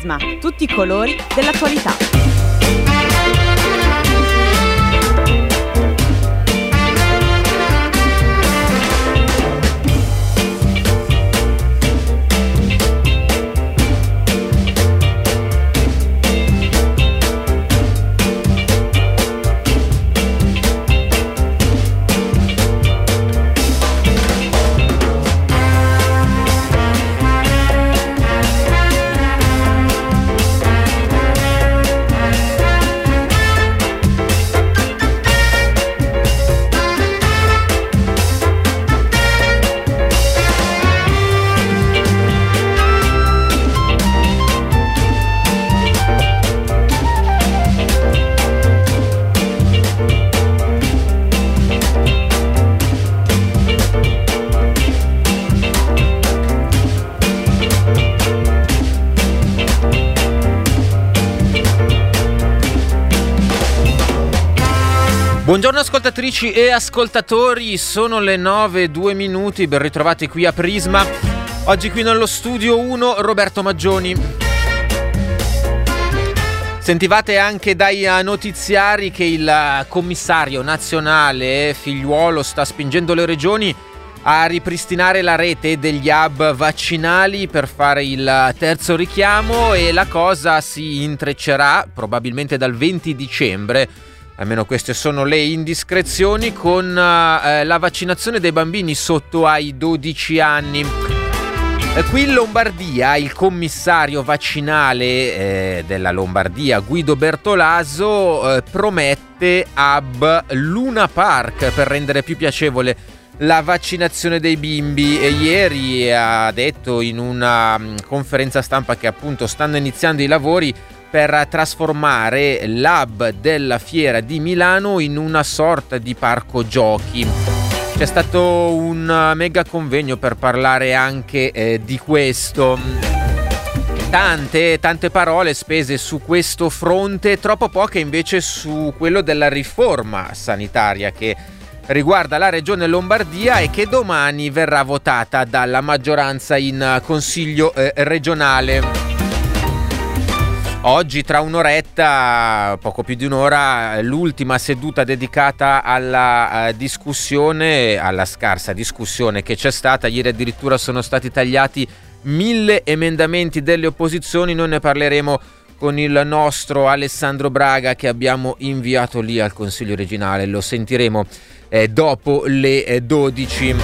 Prisma, tutti i colori dell'attualità. Ascoltatrici e ascoltatori, sono le 9, 2 minuti, ben ritrovati qui a Prisma. Oggi qui nello studio 1 Roberto Maggioni. Sentivate anche dai notiziari che il commissario nazionale Figliuolo sta spingendo le regioni a ripristinare la rete degli hub vaccinali per fare il terzo richiamo e la cosa si intreccerà probabilmente dal 20 dicembre almeno queste sono le indiscrezioni, con eh, la vaccinazione dei bambini sotto ai 12 anni. Eh, qui in Lombardia il commissario vaccinale eh, della Lombardia Guido Bertolaso eh, promette Hub Luna Park per rendere più piacevole la vaccinazione dei bimbi e ieri ha detto in una mm, conferenza stampa che appunto stanno iniziando i lavori per trasformare l'hub della fiera di Milano in una sorta di parco giochi. C'è stato un mega convegno per parlare anche eh, di questo. Tante, tante parole spese su questo fronte, troppo poche invece su quello della riforma sanitaria che riguarda la regione Lombardia e che domani verrà votata dalla maggioranza in Consiglio eh, regionale. Oggi tra un'oretta, poco più di un'ora, l'ultima seduta dedicata alla uh, discussione, alla scarsa discussione che c'è stata. Ieri addirittura sono stati tagliati mille emendamenti delle opposizioni, noi ne parleremo con il nostro Alessandro Braga che abbiamo inviato lì al Consiglio regionale, lo sentiremo eh, dopo le 12 eh,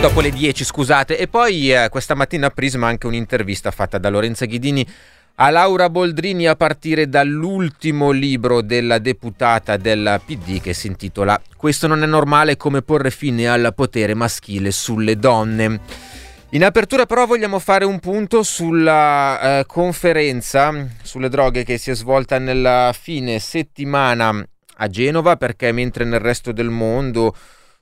dopo le 10 scusate. E poi eh, questa mattina a Prisma anche un'intervista fatta da Lorenza Ghidini a Laura Boldrini a partire dall'ultimo libro della deputata del PD che si intitola Questo non è normale come porre fine al potere maschile sulle donne. In apertura però vogliamo fare un punto sulla eh, conferenza sulle droghe che si è svolta nella fine settimana a Genova perché mentre nel resto del mondo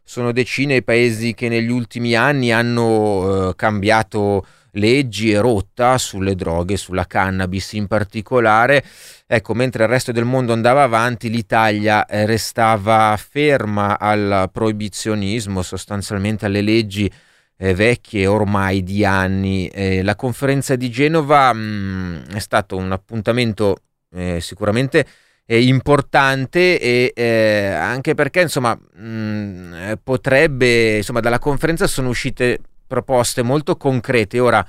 sono decine i paesi che negli ultimi anni hanno eh, cambiato leggi e rotta sulle droghe, sulla cannabis in particolare. Ecco, mentre il resto del mondo andava avanti, l'Italia eh, restava ferma al proibizionismo, sostanzialmente alle leggi eh, vecchie ormai di anni. Eh, la conferenza di Genova mh, mm, è stato un appuntamento eh, sicuramente eh, importante e eh, anche perché insomma mh, mm, potrebbe insomma dalla conferenza sono uscite proposte molto concrete. Ora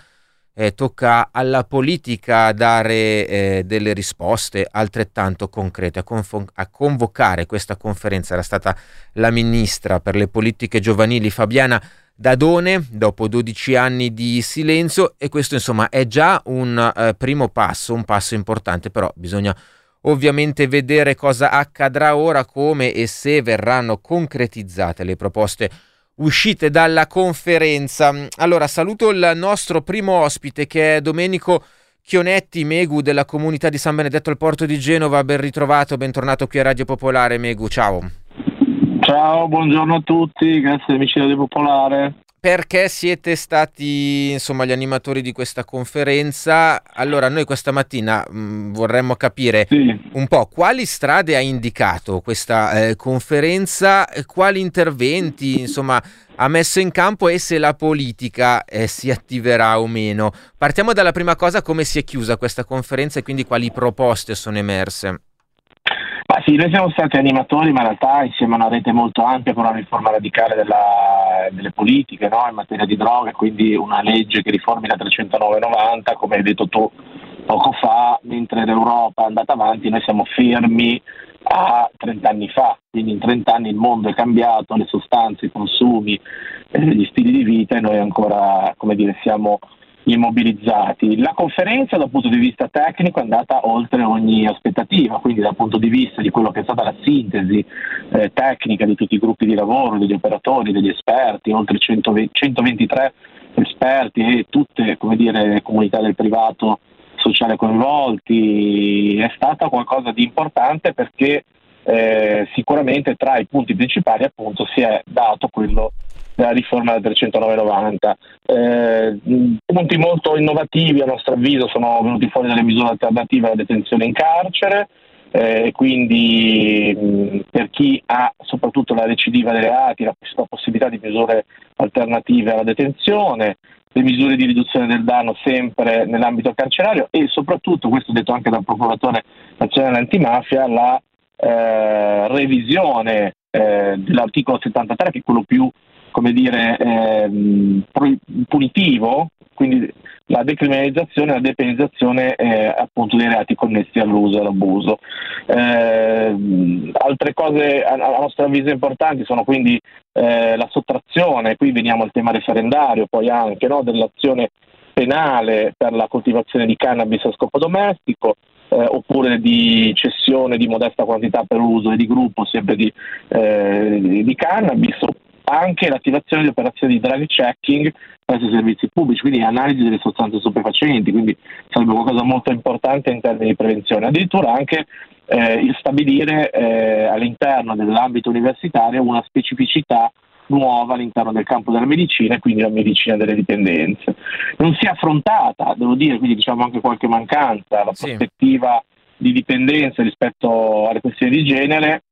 eh, tocca alla politica dare eh, delle risposte altrettanto concrete. A, confo- a, convocare questa conferenza era stata la ministra per le politiche giovanili Fabiana Dadone dopo 12 anni di silenzio e questo insomma è già un eh, primo passo, un passo importante, però bisogna ovviamente vedere cosa accadrà ora, come e se verranno concretizzate le proposte uscite dalla conferenza. Allora saluto il nostro primo ospite che è Domenico Chionetti, Megu della comunità di San Benedetto al Porto di Genova. Ben ritrovato, bentornato qui a Radio Popolare. Megu, ciao. Ciao, buongiorno a tutti, grazie amici di Radio Popolare. Perché siete stati insomma gli animatori di questa conferenza. Allora, noi questa mattina mh, mm, vorremmo capire sì. un po' quali strade ha indicato questa eh, conferenza, quali interventi insomma ha messo in campo e se la politica eh, si attiverà o meno. Partiamo dalla prima cosa, come si è chiusa questa conferenza e quindi quali proposte sono emerse. Sì, noi siamo stati animatori, ma in realtà insieme a una rete molto ampia con una riforma radicale della, delle politiche no? in materia di droga, quindi una legge che riformi la 309-90, come hai detto tu poco fa, mentre l'Europa è andata avanti, noi siamo fermi a 30 anni fa, quindi in 30 anni il mondo è cambiato, le sostanze, i consumi, eh, gli stili di vita e noi ancora, come dire, siamo immobilizzati. La conferenza dal punto di vista tecnico è andata oltre ogni aspettativa, quindi dal punto di vista di quello che è stata la sintesi eh, tecnica di tutti i gruppi di lavoro, degli operatori, degli esperti, oltre 120, 123 esperti e tutte dire, le comunità del privato sociale coinvolti, è stata qualcosa di importante perché eh, sicuramente tra i punti principali appunto si è dato quello della riforma del 309-90. Eh, punti molto innovativi a nostro avviso sono venuti fuori dalle misure alternative alla detenzione in carcere, eh, quindi mh, per chi ha soprattutto la recidiva dei reati, la, la possibilità di misure alternative alla detenzione, le misure di riduzione del danno sempre nell'ambito carcerario e soprattutto, questo detto anche dal procuratore nazionale antimafia, la eh, revisione eh, dell'articolo 73 che è quello più come dire, eh, punitivo, quindi la decriminalizzazione e la depenalizzazione eh, appunto dei reati connessi all'uso e all'abuso. Eh, altre cose a, a, nostro avviso importanti sono quindi eh, la sottrazione, qui veniamo al tema referendario, poi anche no, dell'azione penale per la coltivazione di cannabis a scopo domestico, eh, oppure di cessione di modesta quantità per uso e di gruppo sempre di, eh, di cannabis, anche l'attivazione di operazioni di drug checking presso i servizi pubblici, quindi analisi delle sostanze stupefacenti, quindi sarebbe qualcosa molto importante in termini di prevenzione. Addirittura anche eh, stabilire eh, all'interno dell'ambito universitario una specificità nuova all'interno del campo della medicina e quindi la medicina delle dipendenze. Non si è affrontata, devo dire, quindi diciamo anche qualche mancanza, la prospettiva sì. di dipendenza rispetto alle questioni di genere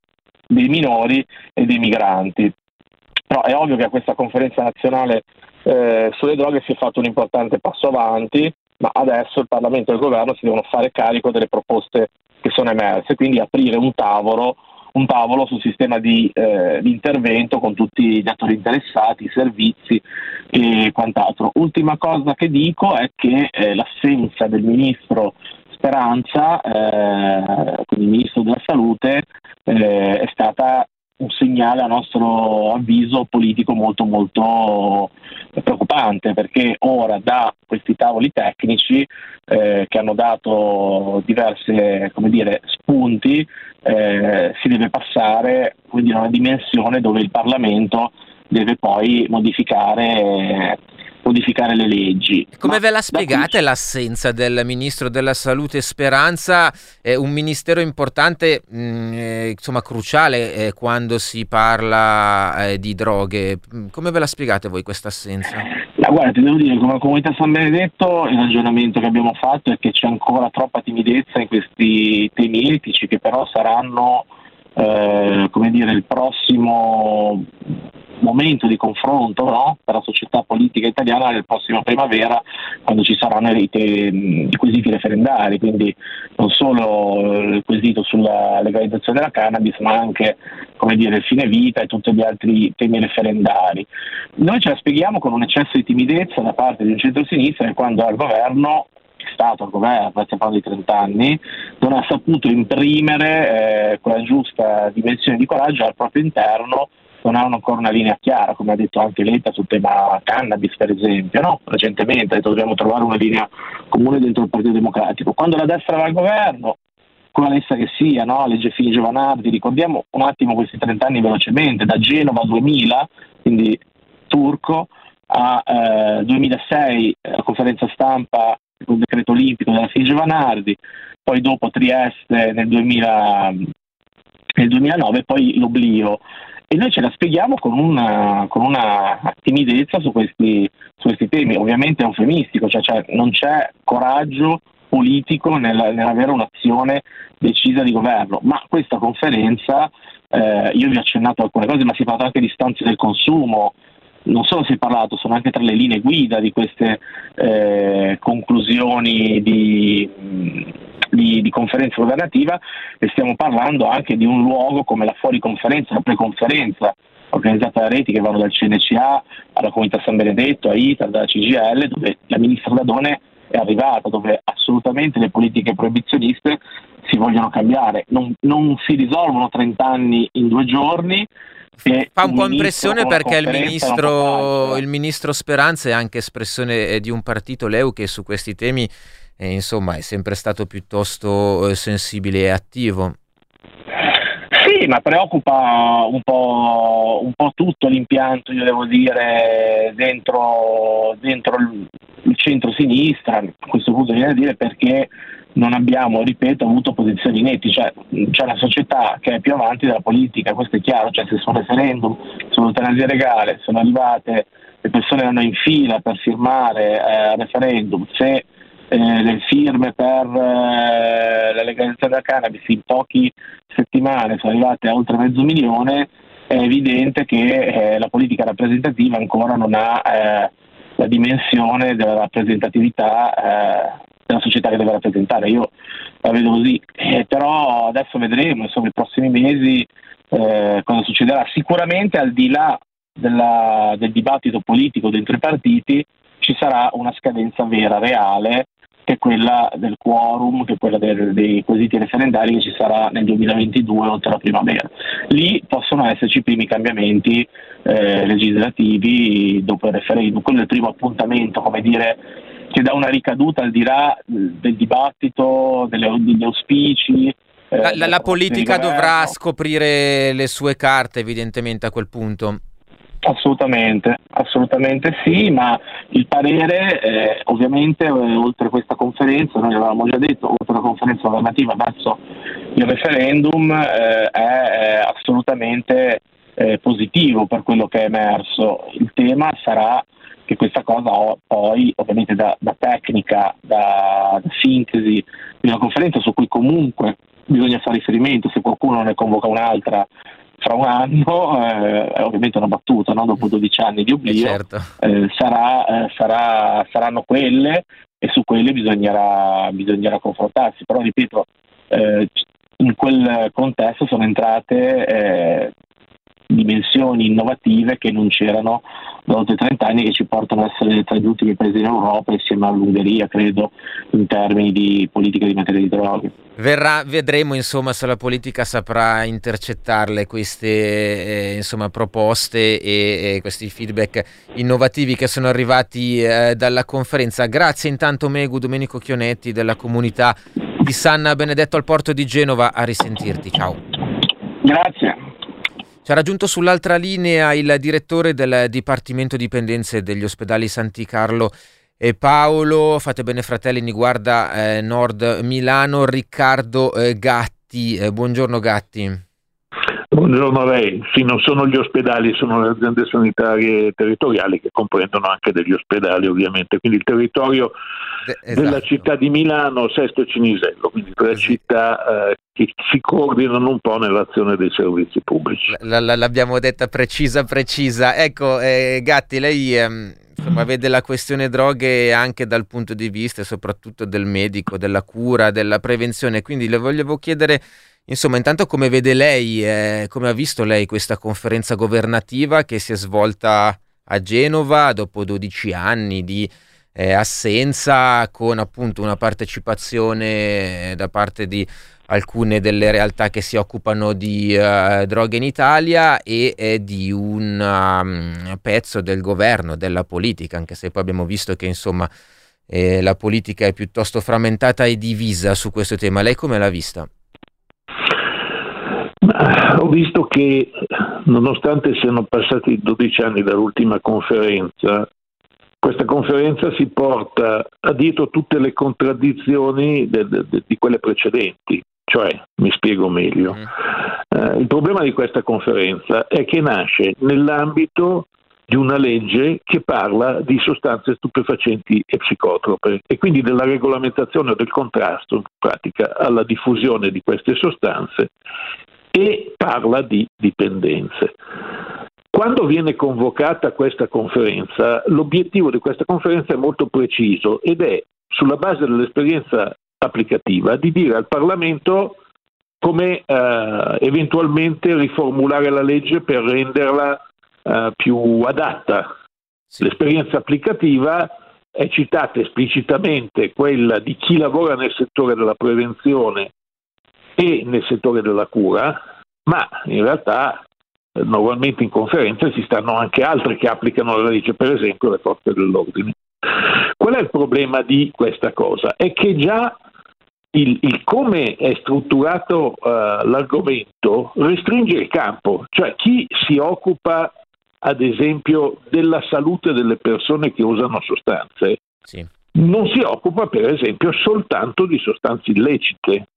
dei minori e dei migranti. Però è ovvio che a questa conferenza nazionale eh, sulle droghe si è fatto un importante passo avanti, ma adesso il Parlamento e il Governo si devono fare carico delle proposte che sono emerse, quindi aprire un tavolo, un tavolo sul sistema di, eh, di, intervento con tutti gli attori interessati, i servizi e quant'altro. Ultima cosa che dico è che eh, l'assenza del ministro Speranza, eh, quindi ministro della salute, eh, è stata un segnale a nostro avviso politico molto molto preoccupante perché ora da questi tavoli tecnici eh, che hanno dato diversi spunti eh, si deve passare quindi, a una dimensione dove il Parlamento deve poi modificare modificare le leggi. Come Ma ve la spiegate l'assenza del Ministro della Salute Speranza? È un ministero importante, mh, mm, eh, insomma cruciale eh, quando si parla eh, di droghe. Mm, come ve la spiegate voi questa assenza? La guarda, ti devo dire, come comunità San Benedetto il ragionamento che abbiamo fatto è che c'è ancora troppa timidezza in questi temi etici che però saranno eh, come dire, il prossimo momento di confronto no? per la società politica italiana nel prossimo primavera quando ci saranno i, i quesiti referendari, quindi non solo il quesito sulla legalizzazione della cannabis ma anche come dire, il fine vita e tutti gli altri temi referendari. Noi ce la spieghiamo con un eccesso di timidezza da parte di un centro-sinistra quando al governo stato al governo, stiamo parlando di 30 anni, non ha saputo imprimere eh, quella giusta dimensione di coraggio al proprio interno non hanno ancora una linea chiara, come ha detto anche Letta sul tema cannabis per esempio, no? recentemente ha detto dobbiamo trovare una linea comune dentro il Partito Democratico. Quando la destra va al governo, come l'essa che sia, no? legge Fini Giovanardi, ricordiamo un attimo questi 30 anni velocemente, da Genova 2000, quindi turco, a eh, 2006 eh, la conferenza stampa il decreto olimpico della Fini Giovanardi, poi dopo Trieste nel, 2000, nel 2009, poi l'oblio. E noi ce la spieghiamo con una, con una timidezza su questi, su questi, temi, ovviamente eufemistico, cioè, cioè non c'è coraggio politico nel, nell'avere un'azione decisa di governo, ma questa conferenza, eh, io vi ho accennato alcune cose, ma si parla anche di stanze del consumo, non solo si è parlato, sono anche tra le linee guida di queste eh, conclusioni di, di, di, conferenza governativa e stiamo parlando anche di un luogo come la fuoriconferenza, la preconferenza organizzata da reti che vanno dal CNCA alla Comunità San Benedetto, a ITAR, dalla CGL, dove la ministra Dadone è arrivata, dove assolutamente le politiche proibizioniste si vogliono cambiare. Non, non si risolvono 30 anni in due giorni, Fa un po' impressione perché il ministro, il ministro, Speranza è anche espressione eh, di un partito, l'EU, che su questi temi eh, insomma, è sempre stato piuttosto eh, sensibile e attivo. Sì, ma preoccupa un po', un po', tutto l'impianto, io devo dire, dentro, dentro il, il centro-sinistra, a questo punto viene a dire perché non abbiamo, ripeto, avuto posizioni netti, cioè c'è una società che è più avanti della politica, questo è chiaro, cioè se sul referendum, sull'eutanasia legale sono arrivate le persone erano in fila per firmare eh, referendum, se eh, le firme per eh, la legalizzazione della cannabis in poche settimane sono arrivate a oltre mezzo milione, è evidente che eh, la politica rappresentativa ancora non ha eh, la dimensione della rappresentatività della società che deve rappresentare. Io la vedo così, eh, però adesso vedremo, insomma, i prossimi mesi eh, cosa succederà. Sicuramente al di là della, del dibattito politico dentro i partiti ci sarà una scadenza vera, reale, che è quella del quorum, che è quella del, dei quesiti referendari che ci sarà nel 2022 oltre la primavera. Lì possono esserci i primi cambiamenti eh, legislativi dopo il referendum. Quello è il primo appuntamento, come dire, che dà una ricaduta al di là del dibattito, delle, degli auspici. Eh, la, la, la politica dovrà scoprire le sue carte evidentemente a quel punto. Assolutamente, assolutamente sì, ma il parere eh, ovviamente eh, oltre questa conferenza, noi avevamo già detto, oltre alla conferenza governativa verso il referendum eh, è assolutamente eh, positivo per quello che è emerso. Il tema sarà che questa cosa poi ovviamente da, da tecnica, da, da, sintesi di una conferenza su cui comunque bisogna fare riferimento, se qualcuno ne convoca un'altra fra un anno, eh, è ovviamente una battuta, no? dopo 12 anni di oblio, eh certo. eh, sarà, eh, sarà, saranno quelle e su quelle bisognerà, bisognerà confrontarsi, però ripeto, eh, in quel contesto sono entrate dimensioni innovative che non c'erano da oltre 30 anni che ci portano ad essere tra gli ultimi paesi in Europa insieme all'Ungheria, credo, in termini di politica di materia di droghe. Verrà, vedremo insomma se la politica saprà intercettarle queste eh, insomma, proposte e, e, questi feedback innovativi che sono arrivati eh, dalla conferenza. Grazie intanto Megu, Domenico Chionetti della comunità di San Benedetto al Porto di Genova, a risentirti, ciao. Grazie. Ci ha raggiunto sull'altra linea il direttore del Dipartimento Dipendenze degli ospedali Santi Carlo e Paolo, fate bene fratelli, mi guarda eh, Nord Milano, Riccardo eh, Gatti. Eh, buongiorno Gatti. Buongiorno a lei. Sì, non sono gli ospedali, sono le aziende sanitarie territoriali che comprendono anche degli ospedali ovviamente, quindi il territorio esatto. della città di Milano, Sesto e Cinisello, quindi tre sì. città eh, che si coordinano un po' nell'azione dei servizi pubblici. L- l- l'abbiamo detta precisa, precisa. Ecco, eh, Gatti, lei ehm, insomma, vede la questione droghe anche dal punto di vista soprattutto del medico, della cura, della prevenzione, quindi le volevo chiedere... Insomma, intanto come vede lei, eh, come ha visto lei questa conferenza governativa che si è svolta a Genova dopo 12 anni di eh, assenza con appunto una partecipazione da parte di alcune delle realtà che si occupano di uh, droghe in Italia e eh, di un um, pezzo del governo, della politica, anche se poi abbiamo visto che insomma eh, la politica è piuttosto frammentata e divisa su questo tema. Lei come l'ha vista? Ho visto che nonostante siano passati 12 anni dall'ultima conferenza, questa conferenza si porta a dietro tutte le contraddizioni de, de, de, di quelle precedenti. Cioè, mi spiego meglio. Mm. Eh, il problema di questa conferenza è che nasce nell'ambito di una legge che parla di sostanze stupefacenti e psicotrope e quindi della regolamentazione o del contrasto in pratica alla diffusione di queste sostanze e parla di dipendenze. Quando viene convocata questa conferenza, l'obiettivo di questa conferenza è molto preciso ed è, sulla base dell'esperienza applicativa, di dire al Parlamento come eh, eventualmente riformulare la legge per renderla eh, più adatta. Sì. L'esperienza applicativa è citata esplicitamente quella di chi lavora nel settore della prevenzione e nel settore della cura, ma in realtà eh, normalmente in conferenza ci stanno anche altri che applicano la legge, per esempio le forze dell'ordine. Qual è il problema di questa cosa? È che già il, il come è strutturato uh, l'argomento restringe il campo, cioè chi si occupa ad esempio della salute delle persone che usano sostanze, sì. non si occupa per esempio soltanto di sostanze illecite.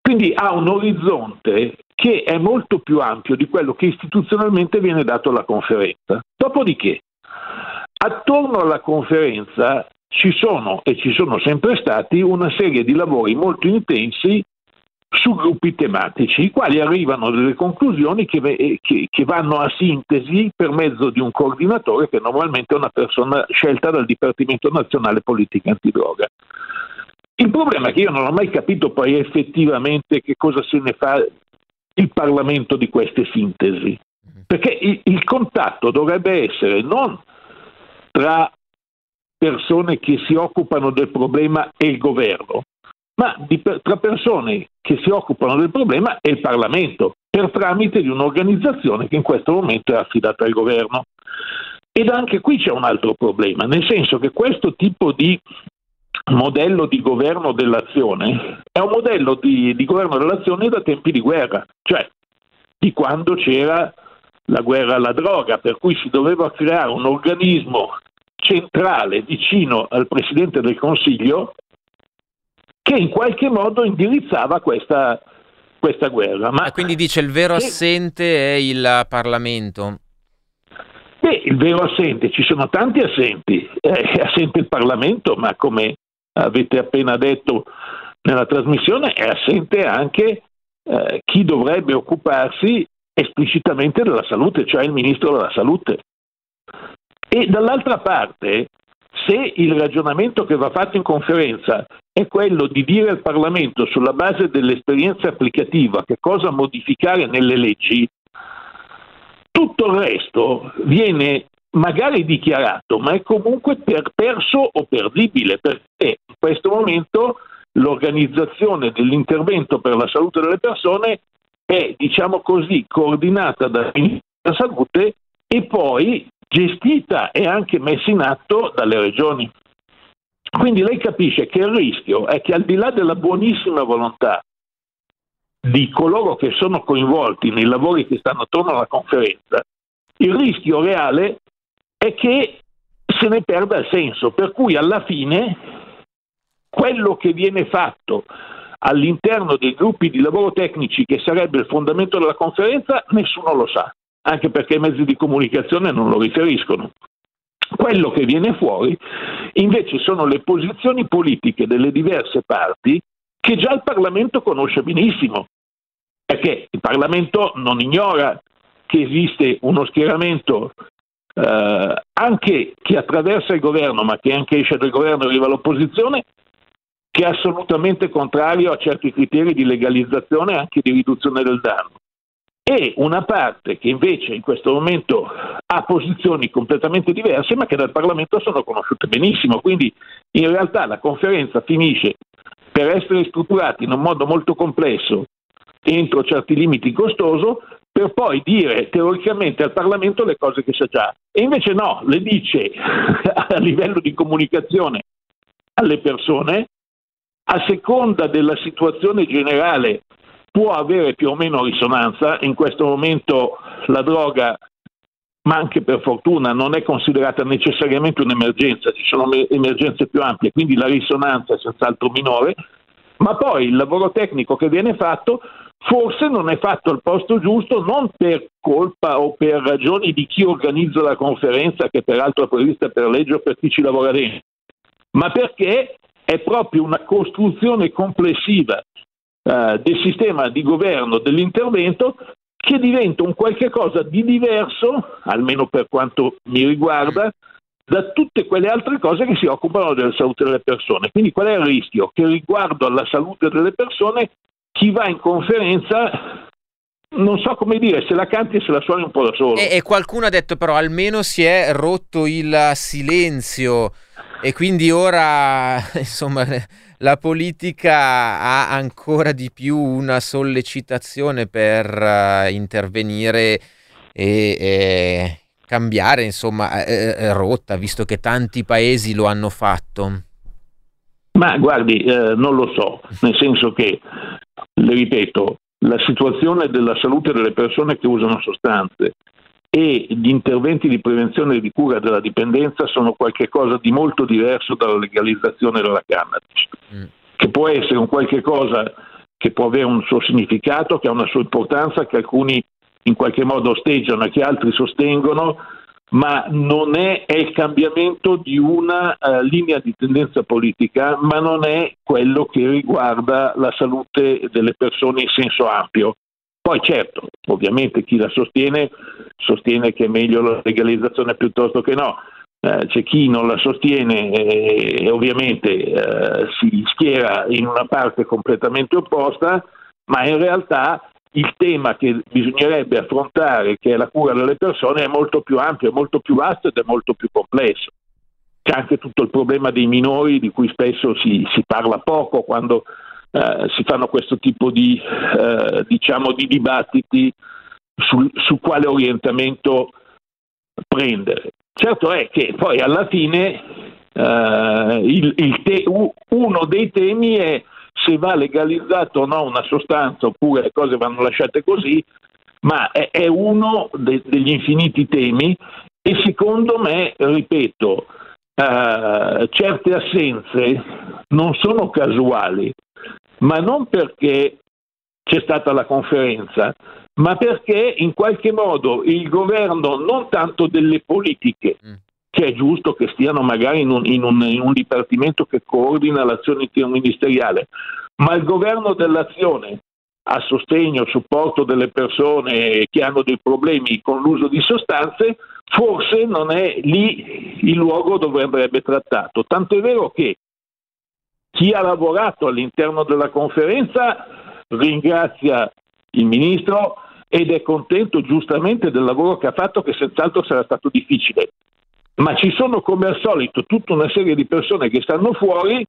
Quindi ha un orizzonte che è molto più ampio di quello che istituzionalmente viene dato alla conferenza. Dopodiché, attorno alla conferenza ci sono e ci sono sempre stati una serie di lavori molto intensi su gruppi tematici, i quali arrivano a delle conclusioni che, che, che, vanno a sintesi per mezzo di un coordinatore che normalmente è una persona scelta dal Dipartimento Nazionale Politica Antidroga. Il problema è che io non ho mai capito poi effettivamente che cosa se ne fa il Parlamento di queste sintesi, perché il, il contatto dovrebbe essere non tra persone che si occupano del problema e il governo, ma di, tra persone che si occupano del problema e il Parlamento, per tramite di un'organizzazione che in questo momento è affidata al governo. Ed anche qui c'è un altro problema, nel senso che questo tipo di modello di governo dell'azione è un modello di, di governo dell'azione da tempi di guerra, cioè di quando c'era la guerra alla droga, per cui si doveva creare un organismo centrale vicino al Presidente del Consiglio che in qualche modo indirizzava questa, questa guerra. Ma ah, quindi dice il vero assente è il Parlamento? Beh, il vero assente, ci sono tanti assenti, è assente il Parlamento, ma come avete appena detto nella trasmissione, è assente anche eh, chi dovrebbe occuparsi esplicitamente della salute, cioè il Ministro della Salute. E dall'altra parte se il ragionamento che va fatto in conferenza è quello di dire al Parlamento sulla base dell'esperienza applicativa che cosa modificare nelle leggi, tutto il resto viene magari dichiarato, ma è comunque per perso o perdibile, perché in questo momento l'organizzazione dell'intervento per la salute delle persone è, diciamo così, coordinata dal Ministro della Salute e poi gestita e anche messa in atto dalle regioni. Quindi lei capisce che il rischio è che al di là della buonissima volontà di coloro che sono coinvolti nei lavori che stanno attorno alla conferenza, il rischio reale è che se ne perda il senso, per cui alla fine quello che viene fatto all'interno dei gruppi di lavoro tecnici che sarebbe il fondamento della conferenza, nessuno lo sa anche perché i mezzi di comunicazione non lo riferiscono. Quello che viene fuori invece sono le posizioni politiche delle diverse parti che già il Parlamento conosce benissimo, perché il Parlamento non ignora che esiste uno schieramento eh, anche che attraversa il governo, ma che anche esce dal governo e arriva all'opposizione, che è assolutamente contrario a certi criteri di legalizzazione e anche di riduzione del danno e una parte che invece in questo momento ha posizioni completamente diverse ma che dal Parlamento sono conosciute benissimo. Quindi in realtà la conferenza finisce per essere strutturata in un modo molto complesso entro certi limiti costoso per poi dire teoricamente al Parlamento le cose che sa già. E invece no, le dice a livello di comunicazione alle persone a seconda della situazione generale può avere più o meno risonanza, in questo momento la droga, ma anche per fortuna, non è considerata necessariamente un'emergenza, ci sono emergenze più ampie, quindi la risonanza è senz'altro minore, ma poi il lavoro tecnico che viene fatto forse non è fatto al posto giusto, non per colpa o per ragioni di chi organizza la conferenza, che peraltro è prevista per legge o per chi ci lavora dentro, ma perché è proprio una costruzione complessiva eh, del sistema di governo dell'intervento che diventa un qualche cosa di diverso, almeno per quanto mi riguarda, da tutte quelle altre cose che si occupano della salute delle persone. Quindi qual è il rischio? Che riguardo alla salute delle persone chi va in conferenza non so come dire, se la canti e se la suoni un po' da solo. E, e, qualcuno ha detto però almeno si è rotto il silenzio e quindi ora insomma la politica ha ancora di più una sollecitazione per uh, intervenire e, e, cambiare insomma eh, eh, rotta, visto che tanti paesi lo hanno fatto. Ma guardi, eh, non lo so, nel senso che, le ripeto, la situazione della salute delle persone che usano sostanze e gli interventi di prevenzione e di cura della dipendenza sono qualcosa di molto diverso dalla legalizzazione della cannabis, mm. che può essere un qualche cosa che può avere un suo significato, che ha una sua importanza, che alcuni in qualche modo osteggiano e che altri sostengono, ma non è, è il cambiamento di una uh, linea di tendenza politica, ma non è quello che riguarda la salute delle persone in senso ampio. Poi certo, ovviamente chi la sostiene sostiene che è meglio la legalizzazione piuttosto che no. Eh, c'è chi non la sostiene e, e ovviamente eh, si schiera in una parte completamente opposta, ma in realtà il tema che bisognerebbe affrontare, che è la cura delle persone, è molto più ampio, è molto più vasto ed è molto più complesso. C'è anche tutto il problema dei minori di cui spesso si, si parla poco quando eh, si fanno questo tipo di, eh, diciamo, di dibattiti sul, su quale orientamento prendere. Certo è che poi alla fine eh, il, il te, uno dei temi è se va legalizzato o no una sostanza oppure le cose vanno lasciate così, ma è, è uno de, degli infiniti temi e secondo me, ripeto, uh, certe assenze non sono casuali, ma non perché c'è stata la conferenza, ma perché in qualche modo il governo, non tanto delle politiche, mm che è giusto che stiano magari in un, in un, in un dipartimento che coordina l'azione ministeriale, ma il governo dell'azione a sostegno, supporto delle persone che hanno dei problemi con l'uso di sostanze, forse non è lì il luogo dove andrebbe trattato. Tanto è vero che chi ha lavorato all'interno della conferenza ringrazia il ministro ed è contento giustamente del lavoro che ha fatto, che senz'altro sarà stato difficile ma ci sono come al solito tutta una serie di persone che stanno fuori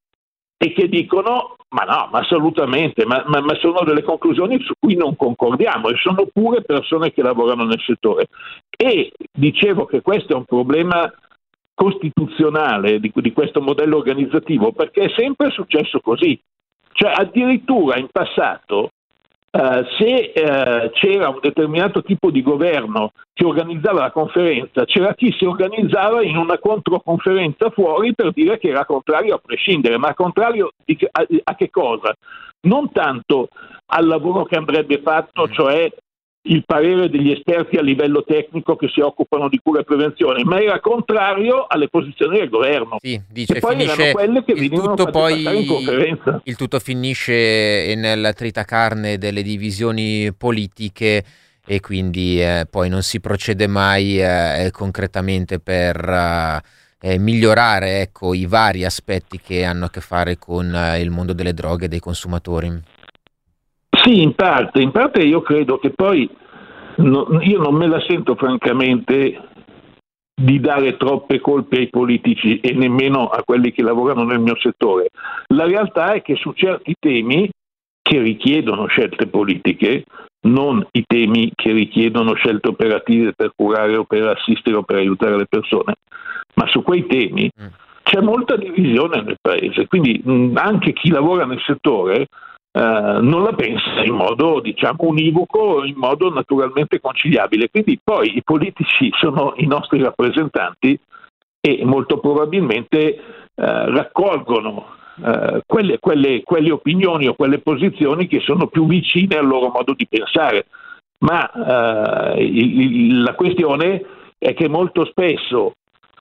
e che dicono ma no, ma assolutamente, ma, ma, ma, sono delle conclusioni su cui non concordiamo e sono pure persone che lavorano nel settore. E dicevo che questo è un problema costituzionale di, di questo modello organizzativo perché è sempre successo così. Cioè addirittura in passato Uh, se uh, c'era un determinato tipo di governo che organizzava la conferenza, c'era chi si organizzava in una controconferenza fuori per dire che era contrario a prescindere, ma contrario di, a, a, che cosa? Non tanto al lavoro che andrebbe fatto, cioè il parere degli esperti a livello tecnico che si occupano di cura e prevenzione, ma era contrario alle posizioni del governo. Sì, dice, poi erano quelle che il tutto poi in conferenza. Il tutto finisce nella tritacarne delle divisioni politiche e quindi eh, poi non si procede mai eh, concretamente per eh, migliorare ecco, i vari aspetti che hanno a che fare con eh, il mondo delle droghe e dei consumatori. Sì, in parte, in parte io credo che poi no, io non me la sento francamente di dare troppe colpe ai politici e nemmeno a quelli che lavorano nel mio settore. La realtà è che su certi temi che richiedono scelte politiche, non i temi che richiedono scelte operative per curare o per assistere o per aiutare le persone, ma su quei temi mm. c'è molta divisione nel paese, quindi anche chi lavora nel settore eh, non la pensa in modo diciamo univoco, in modo naturalmente conciliabile. Quindi poi i politici sono i nostri rappresentanti e molto probabilmente eh, raccolgono eh, quelle, quelle, quelle, opinioni o quelle posizioni che sono più vicine al loro modo di pensare. Ma eh, il, il, la questione è che molto spesso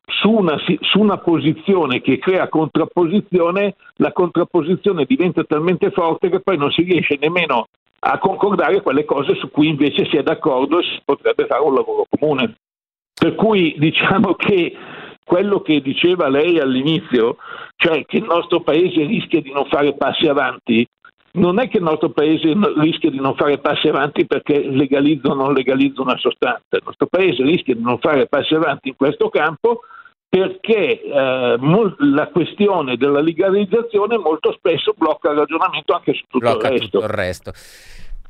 su una, su una, posizione che crea contrapposizione, la contrapposizione diventa talmente forte che poi non si riesce nemmeno a concordare quelle cose su cui invece si è d'accordo e si potrebbe fare un lavoro comune. Per cui diciamo che quello che diceva lei all'inizio, cioè che il nostro paese rischia di non fare passi avanti, non è che il nostro paese rischia di non fare passi avanti perché legalizza o non legalizza una sostanza, il nostro paese rischia di non fare passi avanti in questo campo perché eh, mol- la questione della legalizzazione molto spesso blocca il ragionamento anche su tutto blocca il resto. Tutto il resto.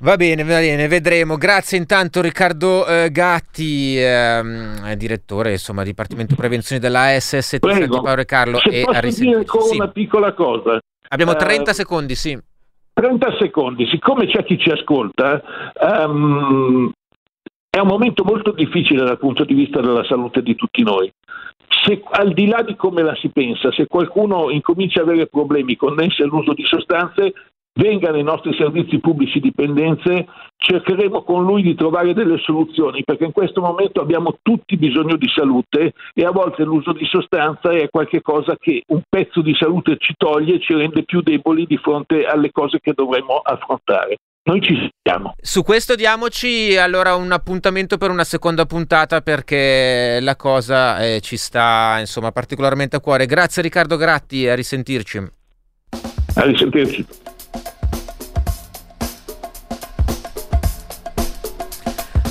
Va bene, va bene, vedremo. Grazie intanto Riccardo eh, Gatti, ehm, direttore insomma Dipartimento Prevenzione della ASS Prego. Paolo e Carlo. Se e posso dire ancora sì. una piccola cosa. Abbiamo 30 uh, secondi, sì. 30 secondi, siccome c'è chi ci ascolta, um, è un momento molto difficile dal punto di vista della salute di tutti noi. Se, al di là di come la si pensa, se qualcuno incomincia ad avere problemi connessi all'uso di sostanze, venga nei nostri servizi pubblici dipendenze, cercheremo con lui di trovare delle soluzioni, perché in questo momento abbiamo tutti bisogno di salute e a volte l'uso di sostanza è qualcosa che un pezzo di salute ci toglie e ci rende più deboli di fronte alle cose che dovremmo affrontare. Noi ci siamo. Su questo diamoci allora un appuntamento per una seconda puntata perché la cosa eh, ci sta insomma particolarmente a cuore. Grazie Riccardo Gratti, a risentirci. A risentirci.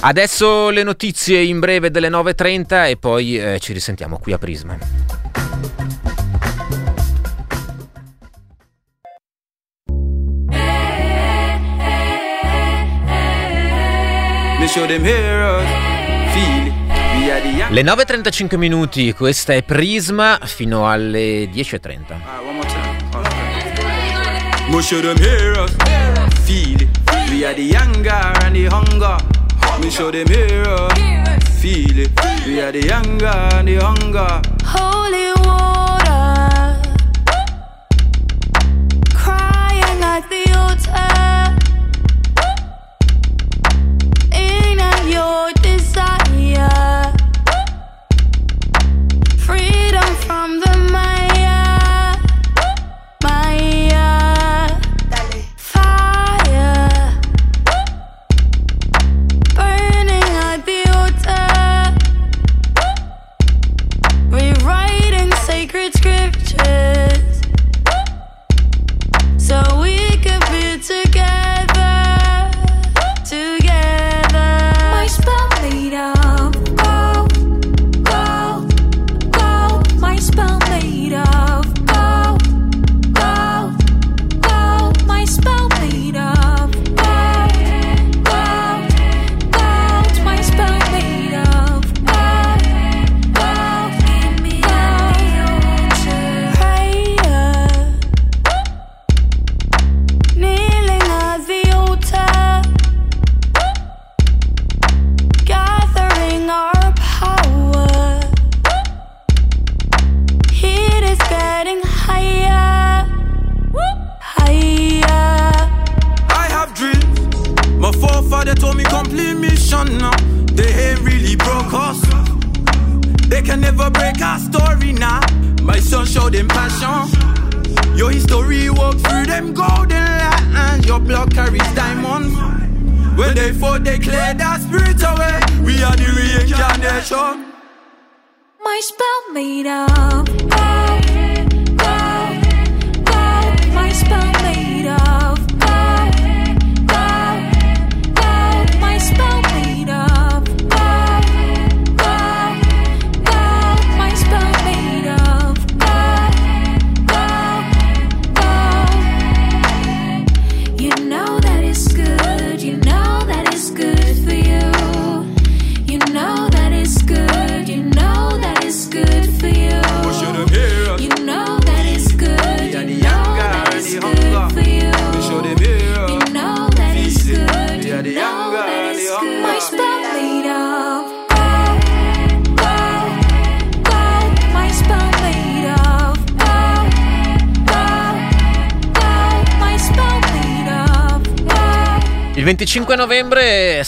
Adesso le notizie in breve delle 9.30 e poi eh, ci risentiamo qui a Prisma. Le 9.35 minuti, questa è Prisma fino alle 10.30. Me show them hero, feel it. We are the younger and the hunger. Holy water, crying at the altar. so we could be together.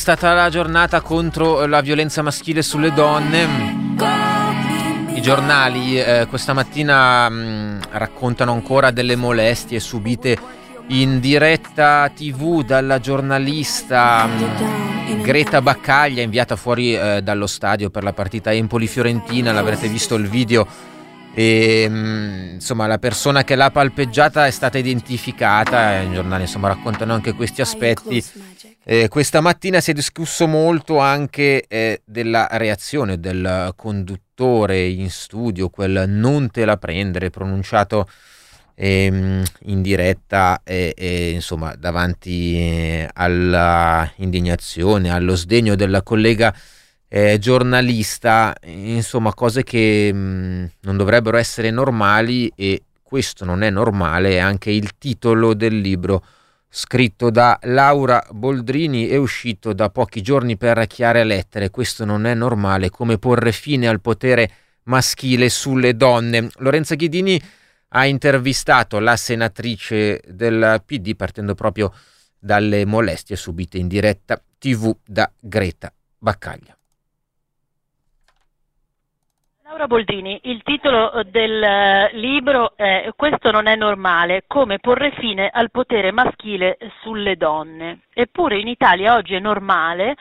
Stata la giornata contro la violenza maschile sulle donne. I giornali eh, questa mattina mh, mm, raccontano ancora delle molestie subite in diretta tv dalla giornalista mh, mm, Greta Baccaglia inviata fuori eh, dallo stadio per la partita Empoli-Fiorentina. L'avrete visto il video e, mm, insomma, la persona che l'ha palpeggiata è stata identificata. I giornali insomma, raccontano anche questi aspetti. Eh, questa mattina si è discusso molto anche eh, della reazione del conduttore in studio, quel non te la prendere pronunciato ehm, in diretta e, e insomma davanti eh, alla indignazione, allo sdegno della collega eh, giornalista, insomma cose che mh, mm, non dovrebbero essere normali e questo non è normale, è anche il titolo del libro scritto da Laura Boldrini è uscito da pochi giorni per chiare lettere, questo non è normale, come porre fine al potere maschile sulle donne. Lorenza Ghidini ha intervistato la senatrice del PD partendo proprio dalle molestie subite in diretta TV da Greta Baccaglia. Laura Boldrini, il titolo eh, del eh, libro è Questo non è normale, come porre fine al potere maschile sulle donne. Eppure in Italia oggi è normale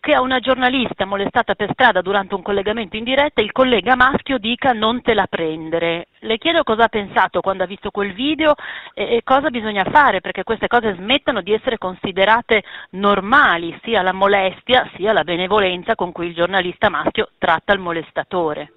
che a una giornalista molestata per strada durante un collegamento in diretta il collega maschio dica non te la prendere. Le chiedo cosa ha pensato quando ha visto quel video e, e cosa bisogna fare perché queste cose smettano di essere considerate normali, sia la molestia sia la benevolenza con cui il giornalista maschio tratta il molestatore.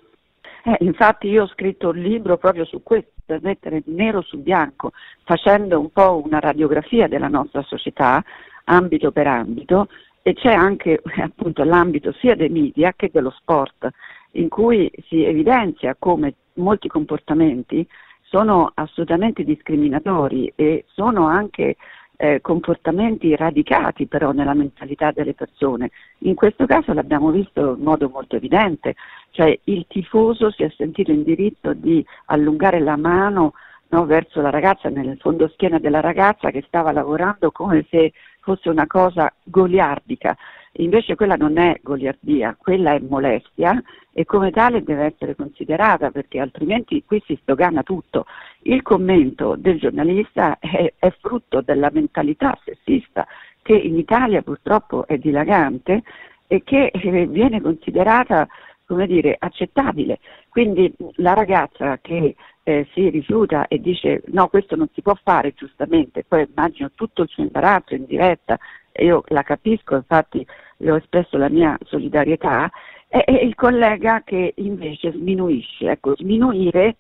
Eh, infatti io ho scritto un libro proprio su questo, per mettere nero su bianco, facendo un po' una radiografia della nostra società, ambito per ambito, e c'è anche appunto l'ambito sia dei media che dello sport, in cui si evidenzia come molti comportamenti sono assolutamente discriminatori e sono anche eh, comportamenti radicati però nella mentalità delle persone. In questo caso l'abbiamo visto in modo molto evidente, cioè il tifoso si è sentito in diritto di allungare la mano no, verso la ragazza, nel fondo schiena della ragazza che stava lavorando come se fosse una cosa goliardica. Invece quella non è goliardia, quella è molestia e come tale deve essere considerata perché altrimenti qui si stogana tutto. Il commento del giornalista è, è frutto della mentalità sessista che in Italia purtroppo è dilagante e che eh, viene considerata come dire, accettabile. Quindi la ragazza che eh, si rifiuta e dice no, questo non si può fare giustamente, poi immagino tutto il suo imbarazzo in diretta, e io la capisco, infatti le ho espresso la mia solidarietà, è, è il collega che invece sminuisce. Ecco, sminuire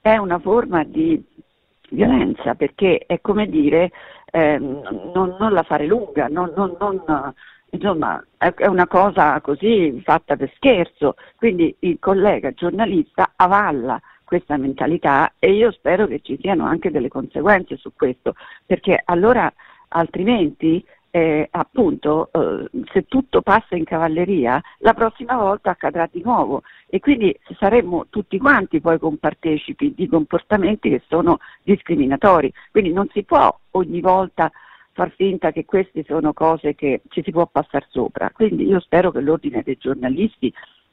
è una forma di violenza perché è come dire eh, non, non, la fare lunga, non, non, non insomma è una cosa così fatta per scherzo, quindi il collega giornalista avalla questa mentalità e io spero che ci siano anche delle conseguenze su questo, perché allora altrimenti eh, appunto eh, se tutto passa in cavalleria la prossima volta accadrà di nuovo e quindi saremmo tutti quanti poi compartecipi di comportamenti che sono discriminatori, quindi non si può ogni volta far finta che queste sono cose che ci si può passare sopra. Quindi io spero che l'ordine dei giornalisti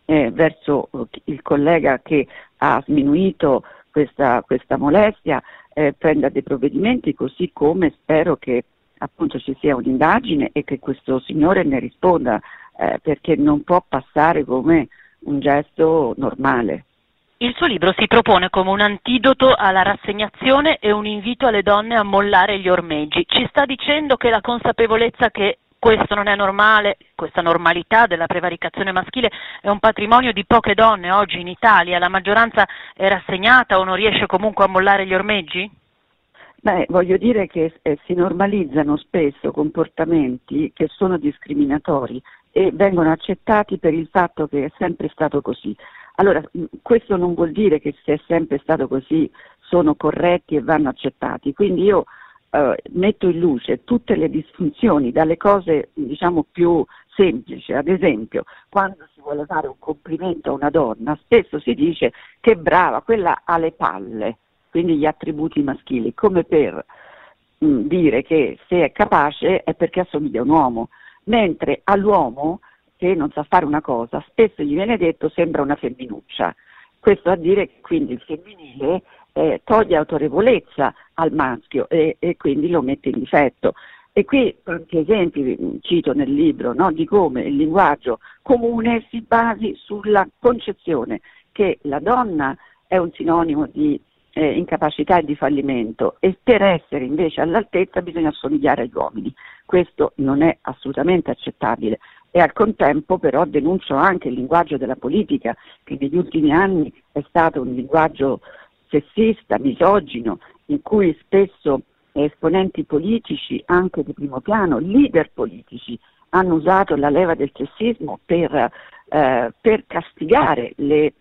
eh, verso eh, il collega che ha sminuito questa, questa molestia eh, prenda dei provvedimenti, così come spero che appunto ci sia un'indagine e che questo signore ne risponda, eh, perché non può passare come un gesto normale. Il suo libro si propone come un antidoto alla rassegnazione e un invito alle donne a mollare gli ormeggi. Ci sta dicendo che la consapevolezza che questo non è normale, questa normalità della prevaricazione maschile è un patrimonio di poche donne oggi in Italia, la maggioranza è rassegnata o non riesce comunque a mollare gli ormeggi? Beh, voglio dire che eh, si normalizzano spesso comportamenti che sono discriminatori e vengono accettati per il fatto che è sempre stato così. Allora, questo non vuol dire che se è sempre stato così sono corretti e vanno accettati, quindi io eh, metto in luce tutte le disfunzioni, dalle cose diciamo più semplici, ad esempio quando si vuole fare un complimento a una donna spesso si dice che brava, quella ha le palle, quindi gli attributi maschili, come per mh, mm, dire che se è capace è perché assomiglia a un uomo, mentre all'uomo che non sa fare una cosa, spesso gli viene detto sembra una femminuccia. Questo a dire che quindi il femminile eh, toglie autorevolezza al maschio e, e, quindi lo mette in difetto. E qui tanti esempi cito nel libro no, di come il linguaggio comune si basi sulla concezione che la donna è un sinonimo di eh, incapacità e di fallimento e per essere invece all'altezza bisogna assomigliare agli uomini. Questo non è assolutamente accettabile e al contempo però denuncio anche il linguaggio della politica che negli ultimi anni è stato un linguaggio sessista, misogino, in cui spesso esponenti politici, anche di primo piano, leader politici, hanno usato la leva del sessismo per, eh, per castigare le,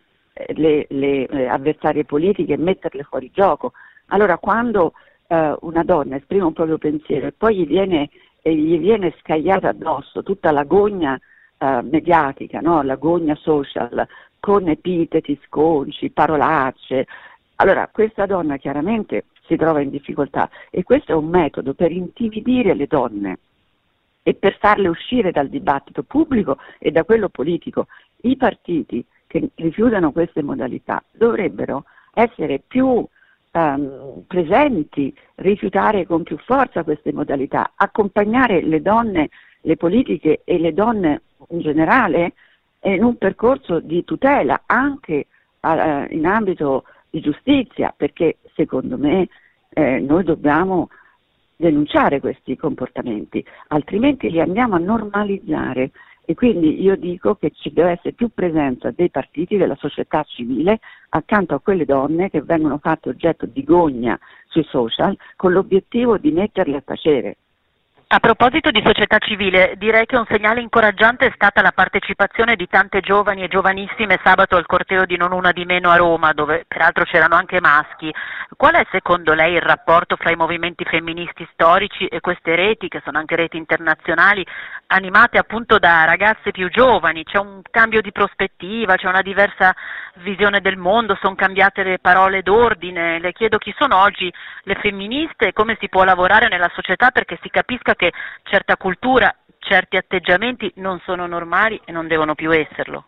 le, le eh, avversarie politiche e metterle fuori gioco. Allora quando eh, una donna esprime un proprio pensiero e poi gli viene gli viene scagliata addosso tutta la gogna eh, mediatica, no? la gogna social, con epiteti, sconci, parolacce. Allora, questa donna chiaramente si trova in difficoltà e questo è un metodo per intimidire le donne e per farle uscire dal dibattito pubblico e da quello politico. I partiti che rifiutano queste modalità dovrebbero essere più ehm, presenti, rifiutare con più forza queste modalità, accompagnare le donne, le politiche e le donne in generale in un percorso di tutela anche eh, in ambito di giustizia, perché secondo me eh, noi dobbiamo denunciare questi comportamenti, altrimenti li andiamo a normalizzare e quindi io dico che ci deve essere più presenza dei partiti, della società civile, accanto a quelle donne che vengono fatte oggetto di gogna sui social, con l'obiettivo di metterle a tacere. A proposito di società civile, direi che un segnale incoraggiante è stata la partecipazione di tante giovani e giovanissime sabato al corteo di Non Una di Meno a Roma, dove peraltro c'erano anche maschi. Qual è secondo lei il rapporto fra i movimenti femministi storici e queste reti, che sono anche reti internazionali, animate appunto da ragazze più giovani? C'è un cambio di prospettiva, c'è una diversa visione del mondo, sono cambiate le parole d'ordine. Le chiedo chi sono oggi le femministe e come si può lavorare nella società perché si capisca che certa cultura, certi atteggiamenti non sono normali e non devono più esserlo.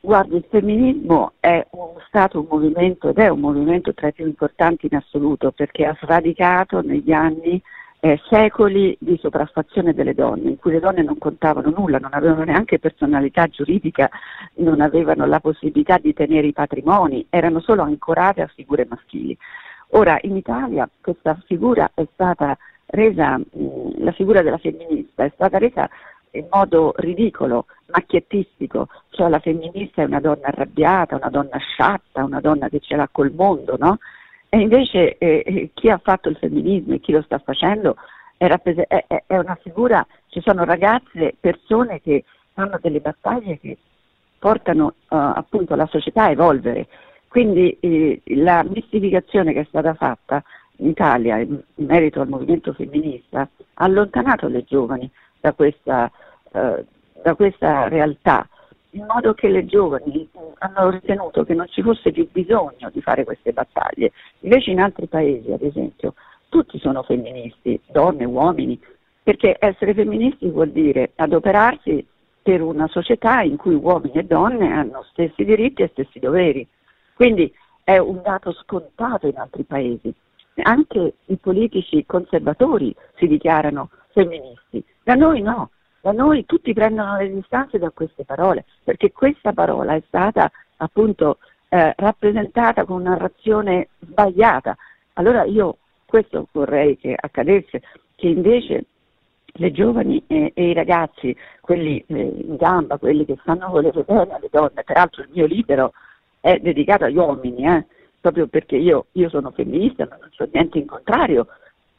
Guardi, il femminismo è stato un movimento ed è un movimento tra i più importanti in assoluto perché ha sradicato negli anni eh, secoli di sopraffazione delle donne, in cui le donne non contavano nulla, non avevano neanche personalità giuridica, non avevano la possibilità di tenere i patrimoni, erano solo ancorate a figure maschili. Ora in Italia questa figura è stata resa, mh, la figura della femminista è stata resa in modo ridicolo, macchiettistico, cioè la femminista è una donna arrabbiata, una donna sciatta, una donna che ce l'ha col mondo, no? E invece eh, eh chi ha fatto il femminismo e chi lo sta facendo è, rappres- è, è, una figura, ci sono ragazze, persone che fanno delle battaglie che portano uh, appunto la società a evolvere. Quindi eh, la mistificazione che è stata fatta in Italia in merito al movimento femminista ha allontanato le giovani da questa, eh, da questa realtà, in modo che le giovani hanno ritenuto che non ci fosse più bisogno di fare queste battaglie. Invece in altri paesi, ad esempio, tutti sono femministi, donne, uomini, perché essere femministi vuol dire adoperarsi per una società in cui uomini e donne hanno stessi diritti e stessi doveri. Quindi è un dato scontato in altri paesi anche i politici conservatori si dichiarano femministi, da noi no, da noi tutti prendono le distanze da queste parole, perché questa parola è stata appunto eh, rappresentata con una narrazione sbagliata. Allora io questo vorrei che accadesse, che invece le giovani e, e i ragazzi, quelli eh, in gamba, quelli che fanno volere bene alle donne, peraltro il mio libro è dedicato agli uomini, eh, proprio perché io, io sono femminista, ma non c'ho niente in contrario,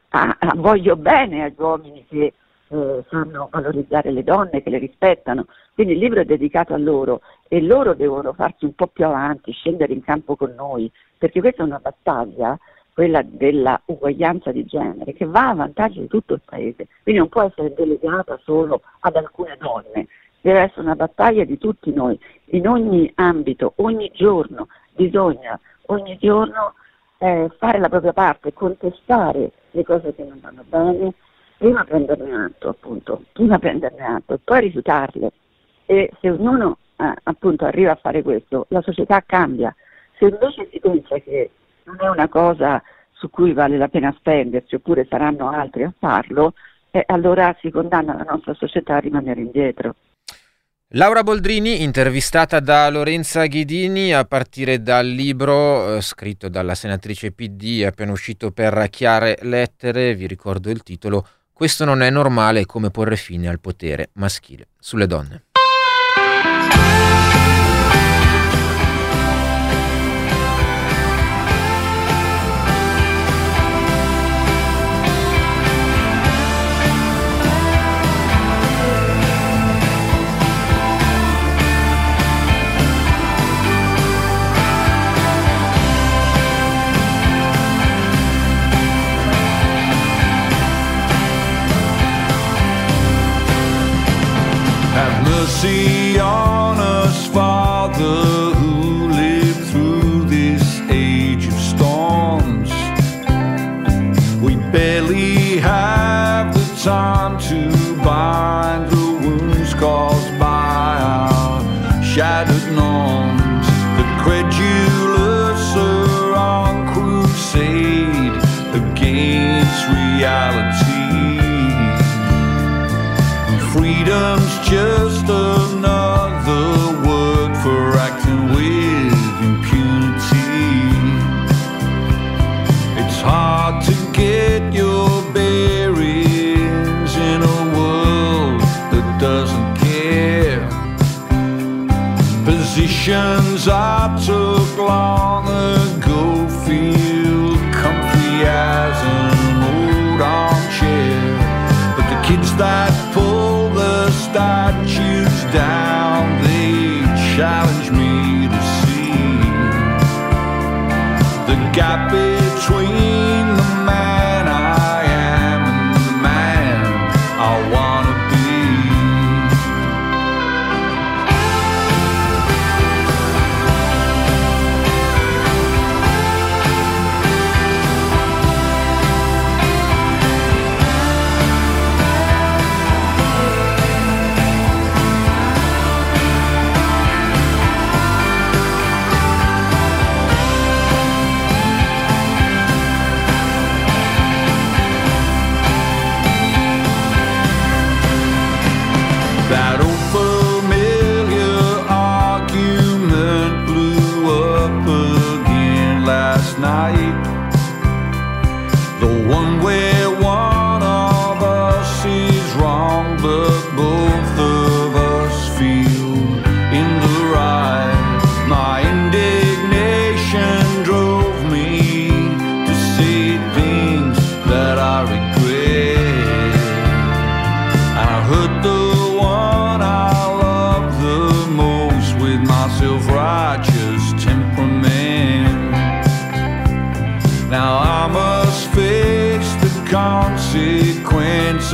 a, a, voglio bene agli uomini che eh, sanno valorizzare le donne, che le rispettano. Quindi il libro è dedicato a loro e loro devono farsi un po' più avanti, scendere in campo con noi, perché questa è una battaglia, quella della uguaglianza di genere, che va a vantaggio di tutto il Paese. Quindi non può essere delegata solo ad alcune donne, deve essere una battaglia di tutti noi, in ogni ambito, ogni giorno bisogna ogni giorno eh, fare la propria parte, contestare le cose che non vanno bene, prima prenderne atto, appunto, prima prenderne atto e poi rifiutarle. E se ognuno eh, appunto arriva a fare questo, la società cambia. Se invece si pensa che non è una cosa su cui vale la pena spendersi oppure saranno altri a farlo, eh, allora si condanna la nostra società a rimanere indietro. Laura Boldrini, intervistata da Lorenza Ghidini a partire dal libro eh, scritto dalla senatrice PD appena uscito per chiare lettere, vi ricordo il titolo, Questo non è normale come porre fine al potere maschile sulle donne.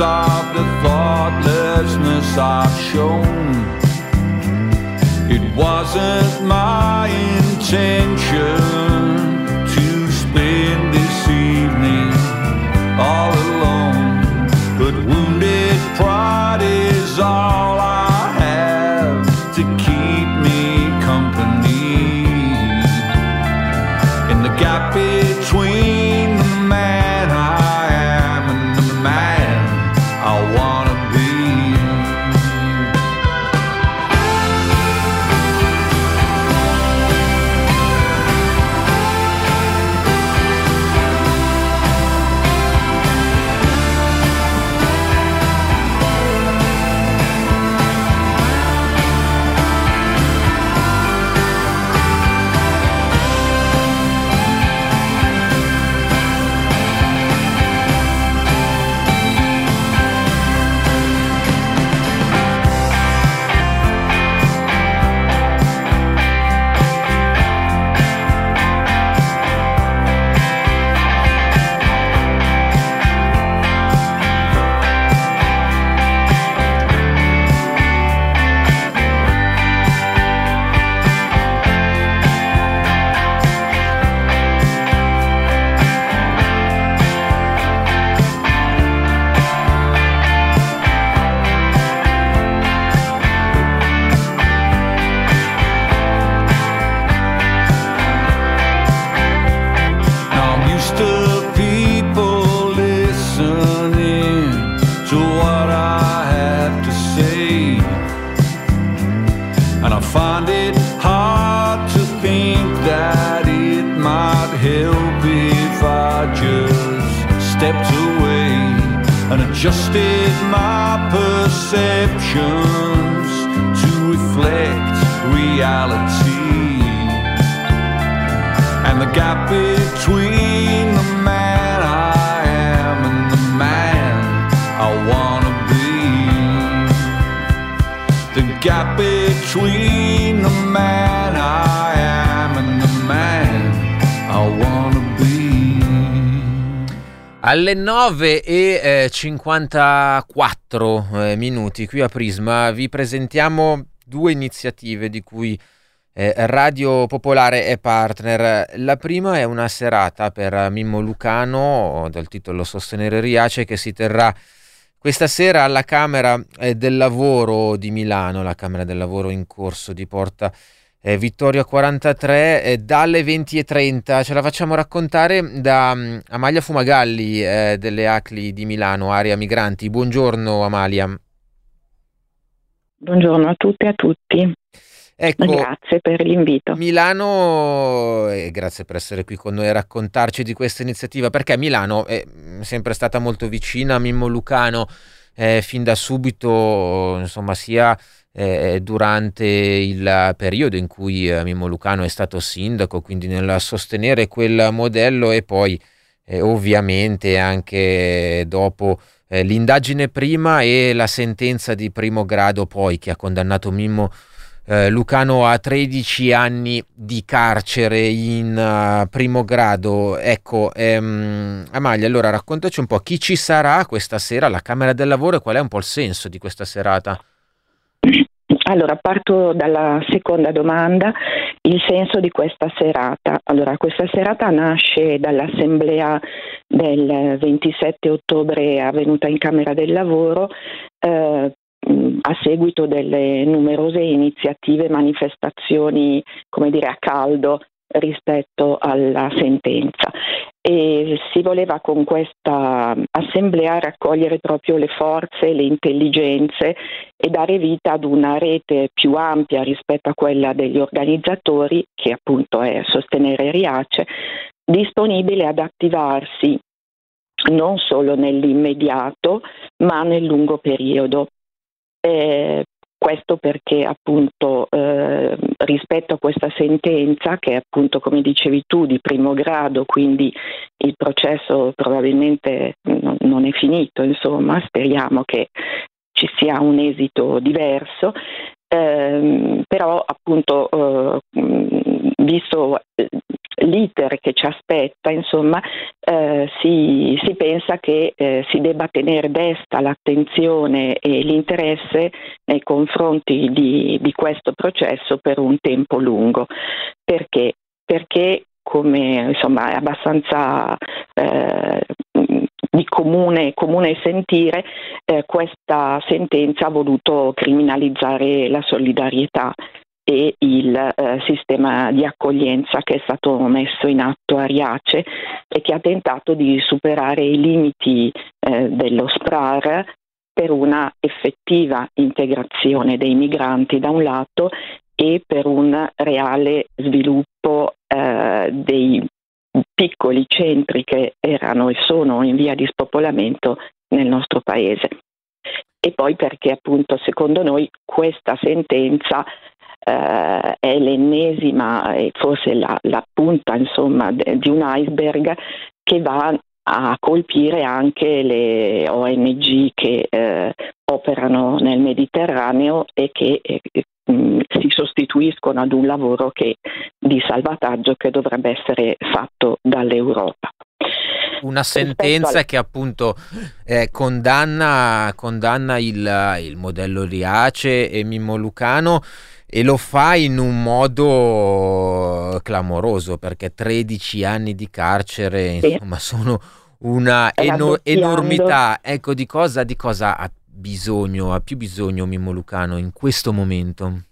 Of the thoughtlessness I've shown. It wasn't my intention The gap between the man I am and the man I wanna be. Alle 9 e eh, 54 eh, minuti qui a Prisma vi presentiamo due iniziative di cui eh, Radio Popolare è partner. La prima è una serata per Mimmo Lucano dal titolo Sostenere Riace che si terrà questa sera alla Camera eh, del Lavoro di Milano, la Camera del Lavoro in corso di Porta eh, Vittoria 43 eh, dalle 20.30. Ce la facciamo raccontare da um, Amalia Fumagalli eh, delle ACLI di Milano, area migranti. Buongiorno Amalia. Buongiorno a tutti e a tutti. Ecco, grazie per l'invito. Milano, e grazie per essere qui con noi a raccontarci di questa iniziativa, perché Milano è sempre stata molto vicina a Mimmo Lucano eh, fin da subito, insomma, sia eh, durante il periodo in cui eh, Mimmo Lucano è stato sindaco, quindi nel sostenere quel modello e poi eh, ovviamente anche dopo eh, l'indagine prima e la sentenza di primo grado poi che ha condannato Mimmo eh, Lucano a 13 anni di carcere in uh, primo grado. Ecco, ehm, Amalia, allora raccontaci un po' chi ci sarà questa sera alla Camera del Lavoro e qual è un po' il senso di questa serata? Allora, parto dalla seconda domanda, il senso di questa serata. Allora, questa serata nasce dall'assemblea del 27 ottobre avvenuta in Camera del Lavoro eh, a seguito delle numerose iniziative e manifestazioni, come dire, a caldo rispetto alla sentenza e si voleva con questa assemblea raccogliere proprio le forze, le intelligenze e dare vita ad una rete più ampia rispetto a quella degli organizzatori, che appunto è sostenere Riace, disponibile ad attivarsi non solo nell'immediato ma nel lungo periodo. Eh, questo perché appunto eh, rispetto a questa sentenza, che è appunto come dicevi tu di primo grado, quindi il processo probabilmente non, non è finito, insomma, speriamo che ci sia un esito diverso, eh, però appunto eh, visto l'iter che ci aspetta, insomma, eh, si, si, pensa che eh, si debba tenere desta l'attenzione e l'interesse nei confronti di, di questo processo per un tempo lungo. Perché? Perché come insomma è abbastanza eh, di comune, comune sentire, eh, questa sentenza ha voluto criminalizzare la solidarietà e il eh, sistema di accoglienza che è stato messo in atto a Riace e che ha tentato di superare i limiti eh, dello SPRAR per una effettiva integrazione dei migranti da un lato e per un reale sviluppo eh, dei piccoli centri che erano e sono in via di spopolamento nel nostro paese. E poi perché appunto secondo noi questa sentenza eh, è l'ennesima e forse la, la punta insomma, de, di un iceberg che va a colpire anche le ONG che eh, operano nel Mediterraneo e che eh, si sostituiscono ad un lavoro che, di salvataggio che dovrebbe essere fatto dall'Europa. Una sentenza al... che appunto eh, condanna, condanna il, il modello Riace e Mimmo Lucano e lo fa in un modo clamoroso perché 13 anni di carcere sì. insomma sono una eno- enormità. Ecco di cosa, di cosa ha bisogno ha più bisogno Mimmo Lucano in questo momento?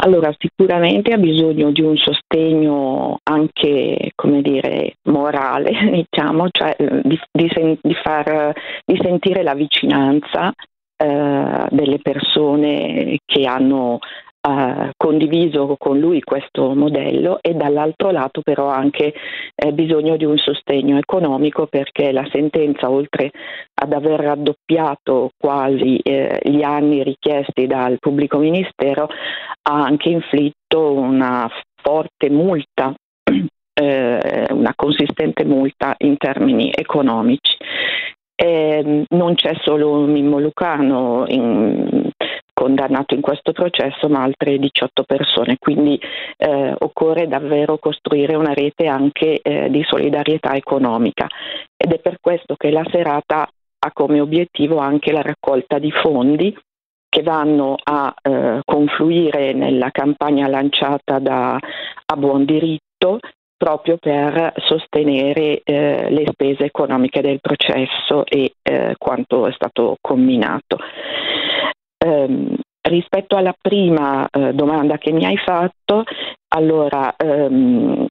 Allora, sicuramente ha bisogno di un sostegno anche, come dire, morale, diciamo, cioè di, di, sen- di, far, di sentire la vicinanza eh, delle persone che hanno eh, condiviso con lui questo modello e dall'altro lato però anche eh, bisogno di un sostegno economico perché la sentenza oltre ad aver raddoppiato quasi eh, gli anni richiesti dal pubblico ministero ha anche inflitto una forte multa eh, una consistente multa in termini economici. Eh, non c'è solo Mimmo Lucano in, condannato in questo processo, ma altre 18 persone. Quindi eh, occorre davvero costruire una rete anche eh, di solidarietà economica ed è per questo che la serata ha come obiettivo anche la raccolta di fondi che vanno a eh, confluire nella campagna lanciata da A Buon Diritto proprio per sostenere eh, le spese economiche del processo e eh, quanto è stato comminato. Um, rispetto alla prima uh, domanda che mi hai fatto, allora um,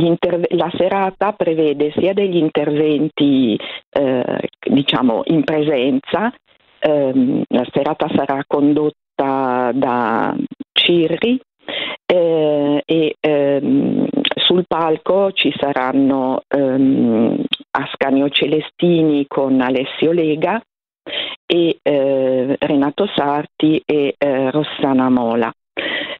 interve- la serata prevede sia degli interventi uh, diciamo in presenza, um, la serata sarà condotta da Cirri eh, e ehm, sul palco ci saranno ehm, Ascanio Celestini con Alessio Lega e eh, Renato Sarti e eh, Rossana Mola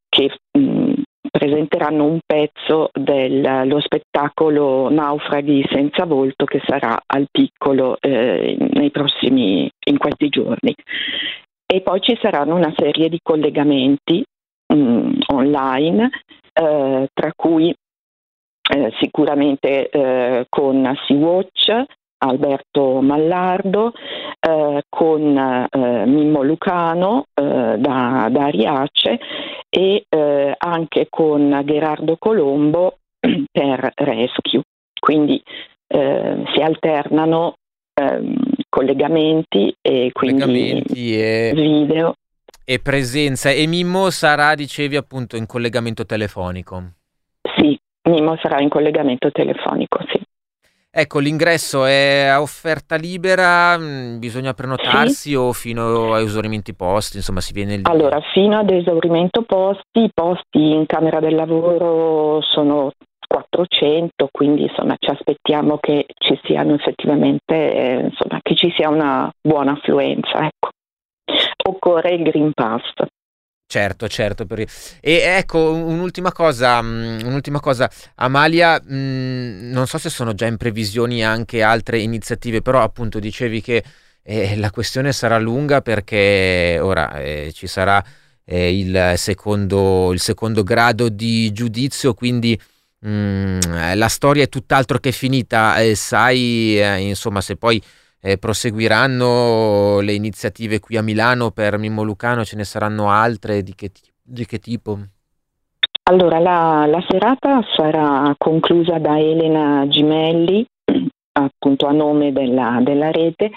che mh, mm, presenteranno un pezzo dello spettacolo Naufraghi senza volto che sarà al piccolo eh, nei prossimi in questi giorni. E poi ci saranno una serie di collegamenti mh, mm, online, eh, tra cui eh, sicuramente eh, con Sea-Watch, Alberto Mallardo, eh, con eh, Mimmo Lucano eh, da, da, Ariace e anche con Gerardo Colombo per Rescue. Quindi si alternano ehm, collegamenti e quindi collegamenti e... video e presenza. E Mimmo sarà, dicevi, appunto in collegamento telefonico. Mimmo sarà in collegamento telefonico, sì. Ecco, l'ingresso è a offerta libera, mm, bisogna prenotarsi sì. o fino a esaurimenti posti, insomma si viene lì? Allora, fino ad esaurimento posti, i posti in Camera del Lavoro sono 400, quindi insomma ci aspettiamo che ci siano effettivamente, eh, insomma, che ci sia una buona affluenza, ecco occorre il Green Pass. Certo, certo. Per... E ecco, un'ultima cosa, mm, un'ultima cosa. Amalia, mh, mm, non so se sono già in previsioni anche altre iniziative, però appunto dicevi che eh, la questione sarà lunga perché ora eh, ci sarà eh, il, secondo, il, secondo, grado di giudizio, quindi mh, mm, la storia è tutt'altro che finita. sai, eh, insomma, se poi eh, proseguiranno le iniziative qui a Milano per Mimmo Lucano? Ce ne saranno altre? Di che, di che tipo? Allora, la, la, serata sarà conclusa da Elena Gimelli, appunto a nome della, della rete,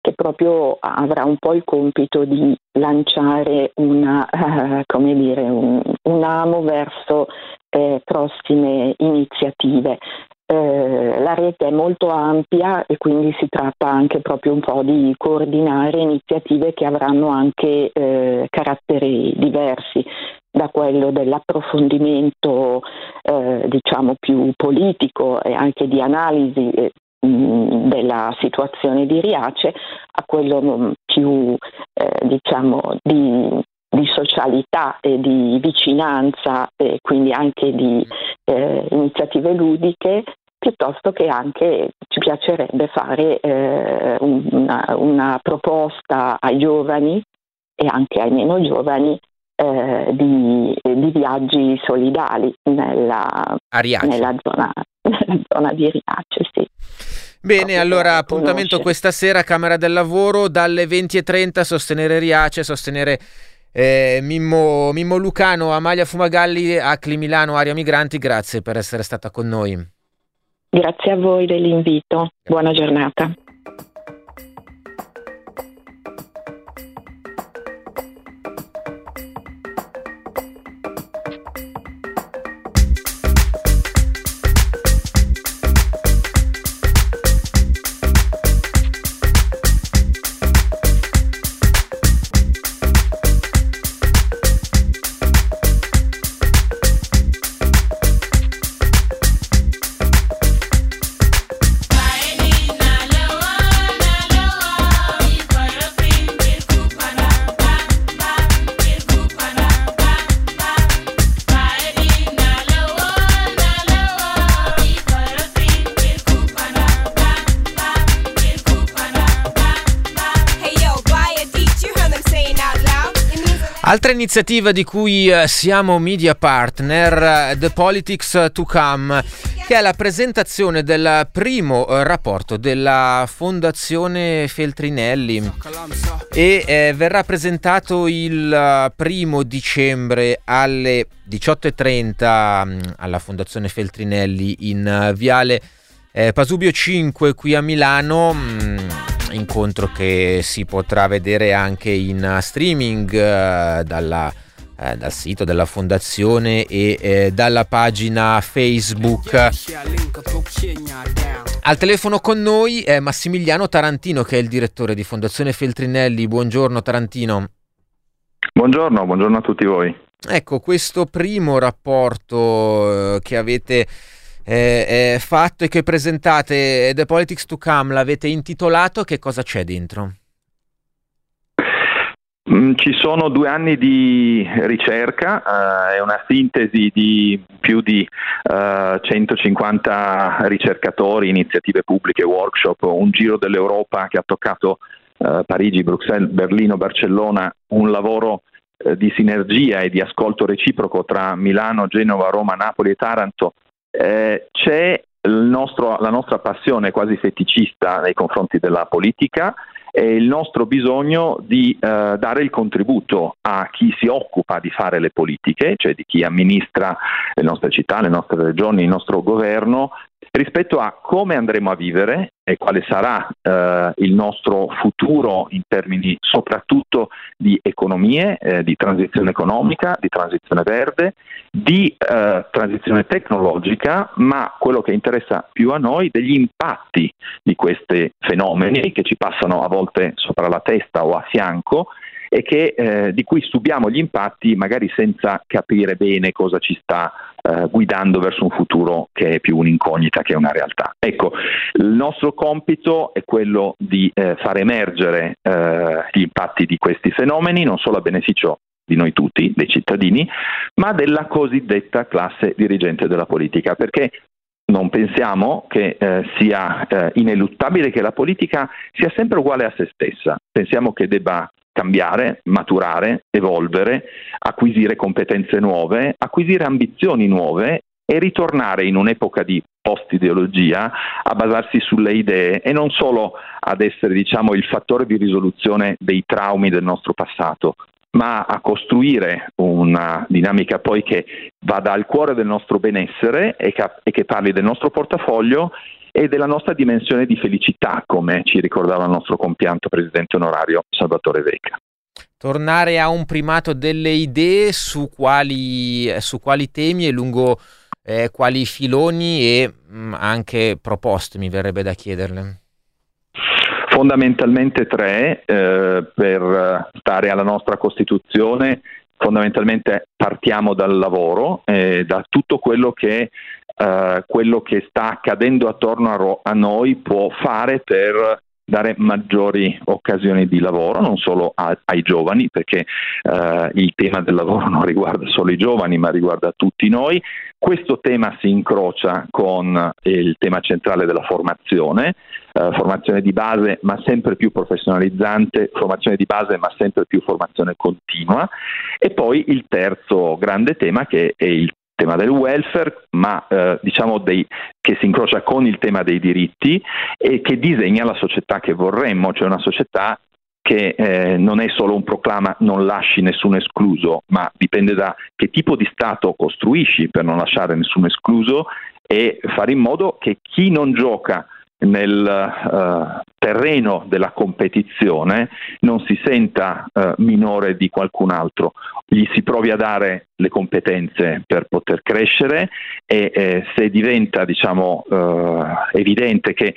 che proprio avrà un po' il compito di lanciare una, uh, come dire, un, un amo verso eh, prossime iniziative. Eh, la rete è molto ampia e quindi si tratta anche proprio un po' di coordinare iniziative che avranno anche eh, caratteri diversi da quello dell'approfondimento eh, diciamo più politico e anche di analisi eh, della situazione di Riace a quello più eh, diciamo di di socialità e di vicinanza e quindi anche di eh, iniziative ludiche piuttosto che anche ci piacerebbe fare eh, una, una, proposta ai giovani e anche ai meno giovani eh, di, di, viaggi solidali nella, nella, zona, nella zona, di Riace. Sì. Bene, allora appuntamento questa sera Camera del Lavoro dalle 20.30 sostenere Riace, sostenere eh, Mimmo, Mimmo, Lucano, Amalia Fumagalli, Acli Milano, Aria Migranti, grazie per essere stata con noi. Grazie a voi dell'invito, buona giornata. Iniziativa di cui eh, siamo media partner, eh, The Politics to Come, che è la presentazione del primo eh, rapporto della Fondazione Feltrinelli e eh, verrà presentato il primo dicembre alle 18.30 mm, alla Fondazione Feltrinelli in Viale eh, Pasubio 5 qui a Milano. Incontro che si potrà vedere anche in streaming eh, dalla, eh, dal sito della fondazione e eh, dalla pagina Facebook. Al telefono con noi è Massimiliano Tarantino che è il direttore di Fondazione Feltrinelli. Buongiorno Tarantino. Buongiorno, buongiorno a tutti voi. Ecco, questo primo rapporto eh, che avete eh, fatto e che presentate The Politics to Come l'avete intitolato, che cosa c'è dentro? Mm, ci sono due anni di ricerca, uh, è una sintesi di più di eh, 150 ricercatori, iniziative pubbliche, workshop, un giro dell'Europa che ha toccato uh, Parigi, Bruxelles, Berlino, Barcellona, un lavoro di sinergia e di ascolto reciproco tra Milano, Genova, Roma, Napoli e Taranto eh, c'è nostro, la nostra passione quasi feticista nei confronti della politica e il nostro bisogno di eh, dare il contributo a chi si occupa di fare le politiche, cioè di chi amministra le nostre città, le nostre regioni, il nostro governo, rispetto a come andremo a vivere e quale sarà eh, il nostro futuro in termini soprattutto di economie, eh, di transizione economica, di transizione verde, di eh, transizione tecnologica, ma quello che interessa più a noi degli impatti di questi fenomeni che ci passano a volte sopra la testa o a fianco e che, eh, di cui subiamo gli impatti magari senza capire bene cosa ci sta eh, guidando verso un futuro che è più un'incognita che una realtà. Ecco, il nostro compito è quello di eh, far emergere eh, gli impatti di questi fenomeni, non solo a beneficio di noi tutti, dei cittadini, ma della cosiddetta classe dirigente della politica, perché non pensiamo che eh, sia eh, ineluttabile che la politica sia sempre uguale a se stessa, pensiamo che debba cambiare, maturare, evolvere, acquisire competenze nuove, acquisire ambizioni nuove e ritornare in un'epoca di post-ideologia a basarsi sulle idee e non solo ad essere diciamo, il fattore di risoluzione dei traumi del nostro passato, ma a costruire una dinamica poi che vada al cuore del nostro benessere e che, e che parli del nostro portafoglio e della nostra dimensione di felicità, come ci ricordava il nostro compianto presidente onorario Salvatore Vecca. Tornare a un primato delle idee su quali, su quali temi e lungo eh, quali filoni e mh, mm, anche proposte mi verrebbe da chiederle. Fondamentalmente tre, eh, per stare alla nostra Costituzione, fondamentalmente partiamo dal lavoro, eh, da tutto quello che eh, quello che sta accadendo attorno a, ro- a, noi può fare per dare maggiori occasioni di lavoro, non solo a- ai giovani, perché eh, il tema del lavoro non riguarda solo i giovani, ma riguarda tutti noi. Questo tema si incrocia con il tema centrale della formazione, eh, formazione di base ma sempre più professionalizzante, formazione di base ma sempre più formazione continua e poi il terzo grande tema che è il tema del welfare, ma eh, diciamo dei, che si incrocia con il tema dei diritti e che disegna la società che vorremmo, cioè una società che eh, non è solo un proclama non lasci nessuno escluso, ma dipende da che tipo di Stato costruisci per non lasciare nessuno escluso e fare in modo che chi non gioca nel uh, terreno della competizione non si senta uh, minore di qualcun altro, gli si provi a dare le competenze per poter crescere e eh, se diventa diciamo, uh, evidente che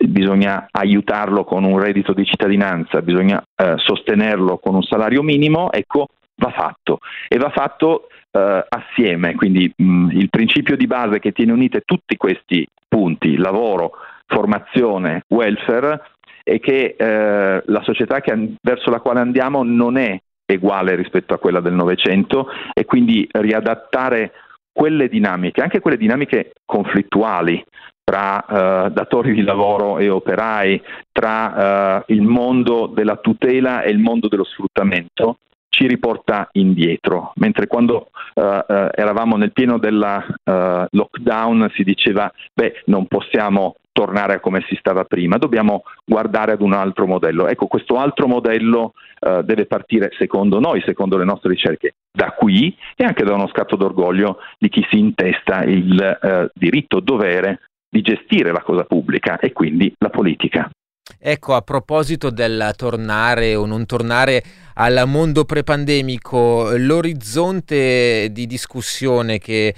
bisogna aiutarlo con un reddito di cittadinanza, bisogna sostenerlo con un salario minimo, ecco, va fatto. E va fatto eh, assieme, quindi mh, il principio di base che tiene unite tutti questi punti, lavoro, formazione, welfare, è che eh, la società che, verso la quale andiamo non è uguale rispetto a quella del Novecento e quindi riadattare quelle dinamiche, anche quelle dinamiche conflittuali tra eh, datori di lavoro e operai, tra eh, il mondo della tutela e il mondo dello sfruttamento, ci riporta indietro, mentre quando uh, uh, eravamo nel pieno della uh, lockdown si diceva beh non possiamo tornare a come si stava prima, dobbiamo guardare ad un altro modello. Ecco, questo altro modello uh, deve partire, secondo noi, secondo le nostre ricerche, da qui e anche da uno scatto d'orgoglio di chi si intesta il uh, diritto-dovere di gestire la cosa pubblica e quindi la politica. Ecco, a proposito del tornare o non tornare al mondo prepandemico, l'orizzonte di discussione che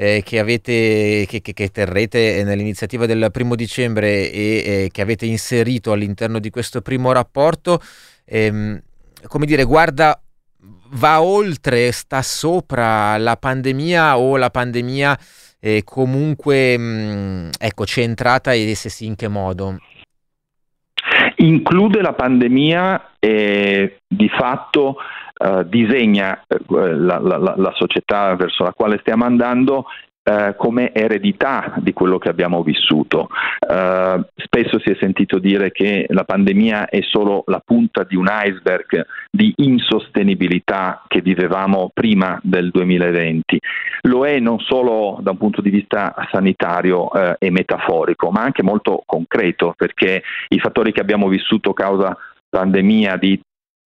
eh, che, avete, che, che, terrete nell'iniziativa del primo dicembre e eh, che avete inserito all'interno di questo primo rapporto, ehm, come dire, guarda, va oltre, sta sopra la pandemia o la pandemia è comunque mh, mm, ecco, centrata e se sì in che modo? Include la pandemia e di fatto uh, disegna uh, la, la, la, società verso la quale stiamo andando Uh, come eredità di quello che abbiamo vissuto. Uh, spesso si è sentito dire che la pandemia è solo la punta di un iceberg di insostenibilità che vivevamo prima del 2020. Lo è non solo da un punto di vista sanitario uh, e metaforico, ma anche molto concreto, perché i fattori che abbiamo vissuto causa pandemia di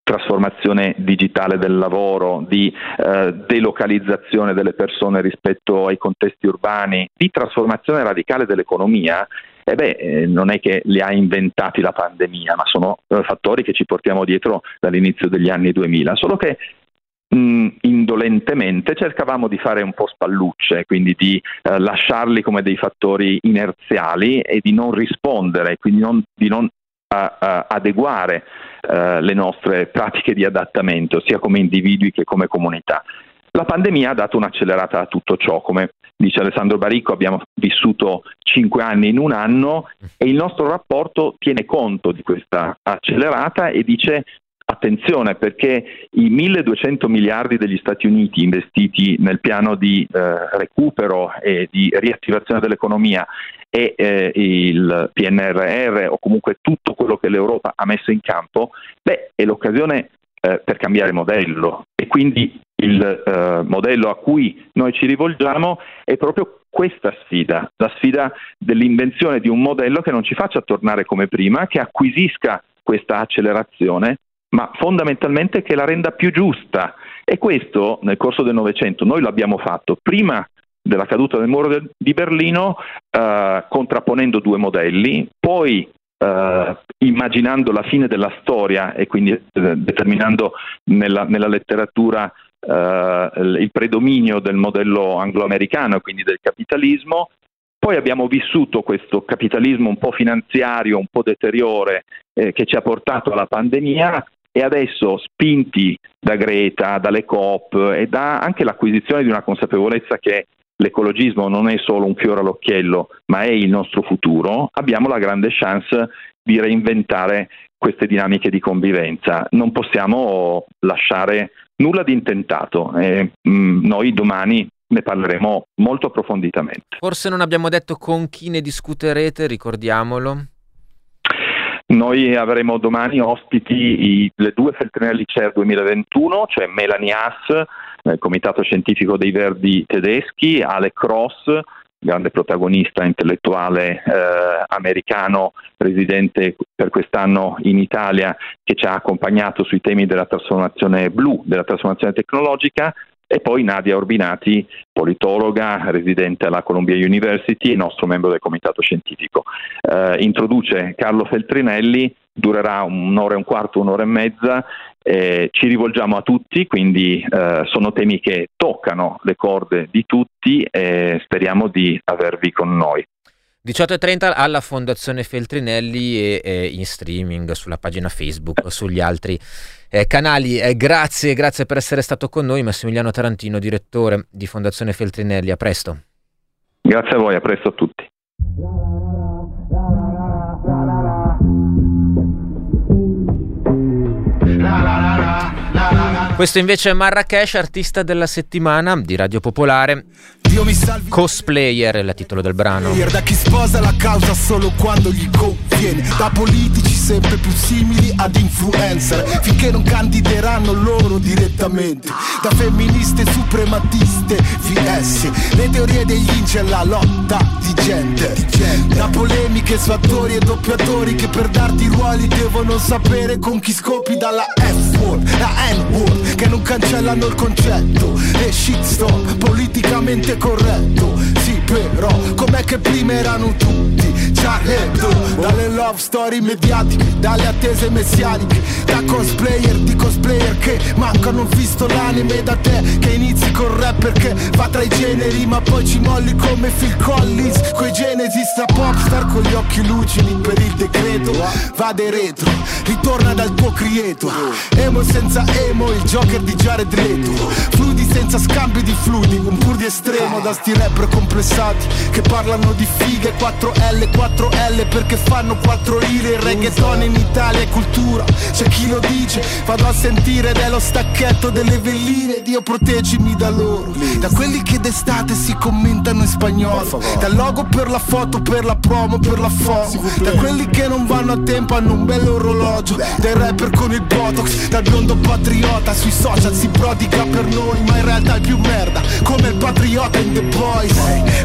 trasformazione digitale del lavoro, di eh, delocalizzazione delle persone rispetto ai contesti urbani, di trasformazione radicale dell'economia, eh beh, eh, non è che li ha inventati la pandemia, ma sono eh, fattori che ci portiamo dietro dall'inizio degli anni 2000, solo che mh, indolentemente cercavamo di fare un po' spallucce, quindi di eh, lasciarli come dei fattori inerziali e di non rispondere, quindi non, di non adeguare uh, le nostre pratiche di adattamento, sia come individui che come comunità. La pandemia ha dato un'accelerata a tutto ciò, come dice Alessandro Baricco, abbiamo vissuto cinque anni in un anno e il nostro rapporto tiene conto di questa accelerata e dice attenzione perché i 1200 miliardi degli Stati Uniti investiti nel piano di eh, recupero e di riattivazione dell'economia e eh, il PNRR o comunque tutto quello che l'Europa ha messo in campo, beh, è l'occasione eh, per cambiare modello. E quindi il eh, modello a cui noi ci rivolgiamo è proprio questa sfida, la sfida dell'invenzione di un modello che non ci faccia tornare come prima, che acquisisca questa accelerazione, ma fondamentalmente che la renda più giusta. E questo nel corso del Novecento noi l'abbiamo fatto prima della caduta del muro di Berlino, eh, contrapponendo due modelli, poi eh, immaginando la fine della storia e quindi eh, determinando nella, nella letteratura eh, il predominio del modello angloamericano e quindi del capitalismo. Poi abbiamo vissuto questo capitalismo un po' finanziario, un po' deteriore eh, che ci ha portato alla pandemia e adesso spinti da Greta, dalle COP e da anche l'acquisizione di una consapevolezza che l'ecologismo non è solo un fiore all'occhiello, ma è il nostro futuro, abbiamo la grande chance di reinventare queste dinamiche di convivenza. Non possiamo lasciare nulla di intentato. Eh, mh, noi domani ne parleremo molto approfonditamente. Forse non abbiamo detto con chi ne discuterete, ricordiamolo. Noi avremo domani ospiti i, le due Feltrinelli CER 2021, cioè Melanie Haas, nel Comitato Scientifico dei Verdi tedeschi, Ale Cross, grande protagonista intellettuale eh, americano residente per quest'anno in Italia che ci ha accompagnato sui temi della trasformazione blu, della trasformazione tecnologica e poi Nadia Orbinati, politologa, residente alla Columbia University e nostro membro del comitato scientifico. Eh, introduce Carlo Feltrinelli, durerà un'ora e un quarto, un'ora e mezza eh, ci rivolgiamo a tutti, quindi eh, sono temi che toccano le corde di tutti e speriamo di avervi con noi. 18.30 alla Fondazione Feltrinelli e, e, in streaming sulla pagina Facebook, sugli altri eh, canali. Eh, grazie, grazie per essere stato con noi Massimiliano Tarantino, direttore di Fondazione Feltrinelli. A presto. Grazie a voi, a presto a tutti. Questo invece è Marrakesh, artista della settimana di Radio Popolare. Dio mi salvi. Cosplayer è il titolo del brano. Da chi sposa la causa solo quando gli conviene. Da politici sempre più simili ad influencer. Finché non candideranno loro direttamente. Da femministe suprematiste VS Le teorie degli incel la lotta di gente. Da polemiche su attori e doppiatori Che per darti ruoli devono sapere con chi scopi Dalla F-word, la N-word Che non cancellano il concetto. E shitstorm politicamente corretto. Sì però, com'è che prima erano tutti Hebdo Dalle love story mediatiche, dalle attese messianiche Da cosplayer di cosplayer che mancano ho visto l'anime da te Che inizi col rap perché va tra i generi Ma poi ci molli come Phil Collins. Coi Genesis da popstar con gli occhi lucidi per il decreto. Vade retro, ritorna dal tuo creator Emo senza emo, il Joker di Jared Leto. Fluidi senza scambio di fluidi, un pur di estremo Da sti rapper complessati che parlano di fighe 4L, 4L perché fanno 4 lire. Il reggaeton in Italia è cultura, c'è chi lo dice Vado a sentire ed è lo stacchetto delle velline. Dio proteggimi da loro. Da quelli che d'estate si commentano in spagnolo. Dal logo per la foto, per la promo, per la foto Da quelli che non vanno a tempo hanno un bel orologio. Dai rapper con il botox, dal biondo patriota Sui social si prodiga per noi ma in realtà è più merda. Come il patriota in The Boys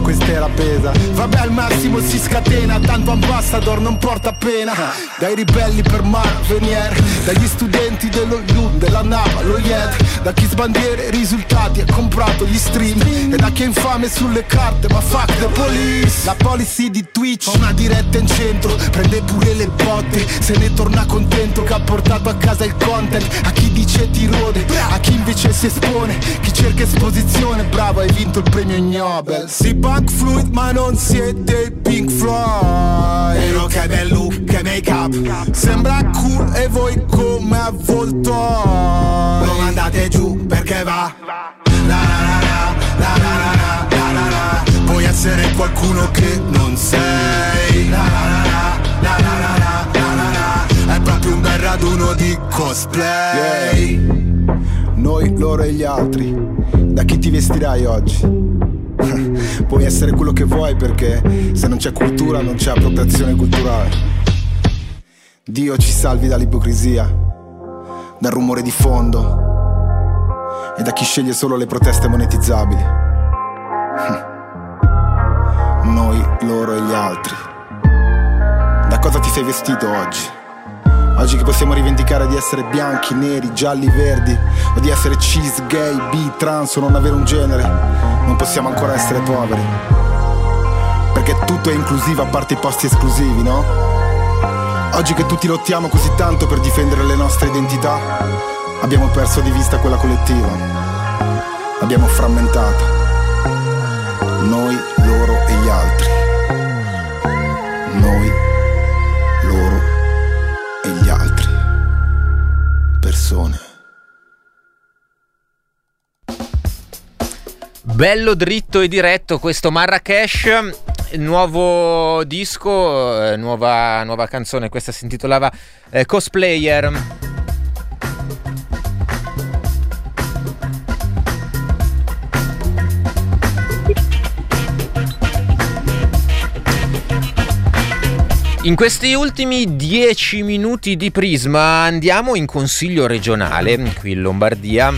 Questa era pesa. Vabbè al massimo si scatena Tanto ambassador non porta pena. Dai ribelli per Mar Venier Dagli studenti dello IU, della Nava, lo IED Da chi sbandiera i risultati ha comprato gli stream. E da chi è infame sulle carte ma fuck the police. La policy di Twitch una diretta in centro Prende pure le botte. Se ne torna contento che ha portato a casa il content. A chi dice ti rode A chi invece si espone. Chi cerca esposizione Bravo hai vinto il premio Nobel. Si punk fluid ma non siete Pink Floyd Però che bel look, che make up Sembra cool e voi come avvoltoi Non andate giù perché va La la la la la la la la la la Puoi essere qualcuno che non sei La la la la la la la la la la È proprio un bel raduno di cosplay Noi, loro e gli altri Da chi ti vestirai oggi? Puoi essere quello che vuoi perché se non c'è cultura non c'è appropriazione culturale. Dio ci salvi dall'ipocrisia, dal rumore di fondo e da chi sceglie solo le proteste monetizzabili. Noi, loro e gli altri. Da cosa ti sei vestito oggi? Oggi che possiamo rivendicare di essere bianchi, neri, gialli, verdi, o di essere cis, gay, bi, trans o non avere un genere, non possiamo ancora essere poveri. Perché tutto è inclusivo a parte i posti esclusivi, no? Oggi che tutti lottiamo così tanto per difendere le nostre identità, abbiamo perso di vista quella collettiva. L'abbiamo frammentata. Noi, loro e gli altri. Noi, Persone. Bello dritto e diretto questo Marrakesh, nuovo disco, eh, nuova, nuova canzone, questa si intitolava eh, Cosplayer. In questi ultimi dieci minuti di Prisma andiamo in consiglio regionale qui in Lombardia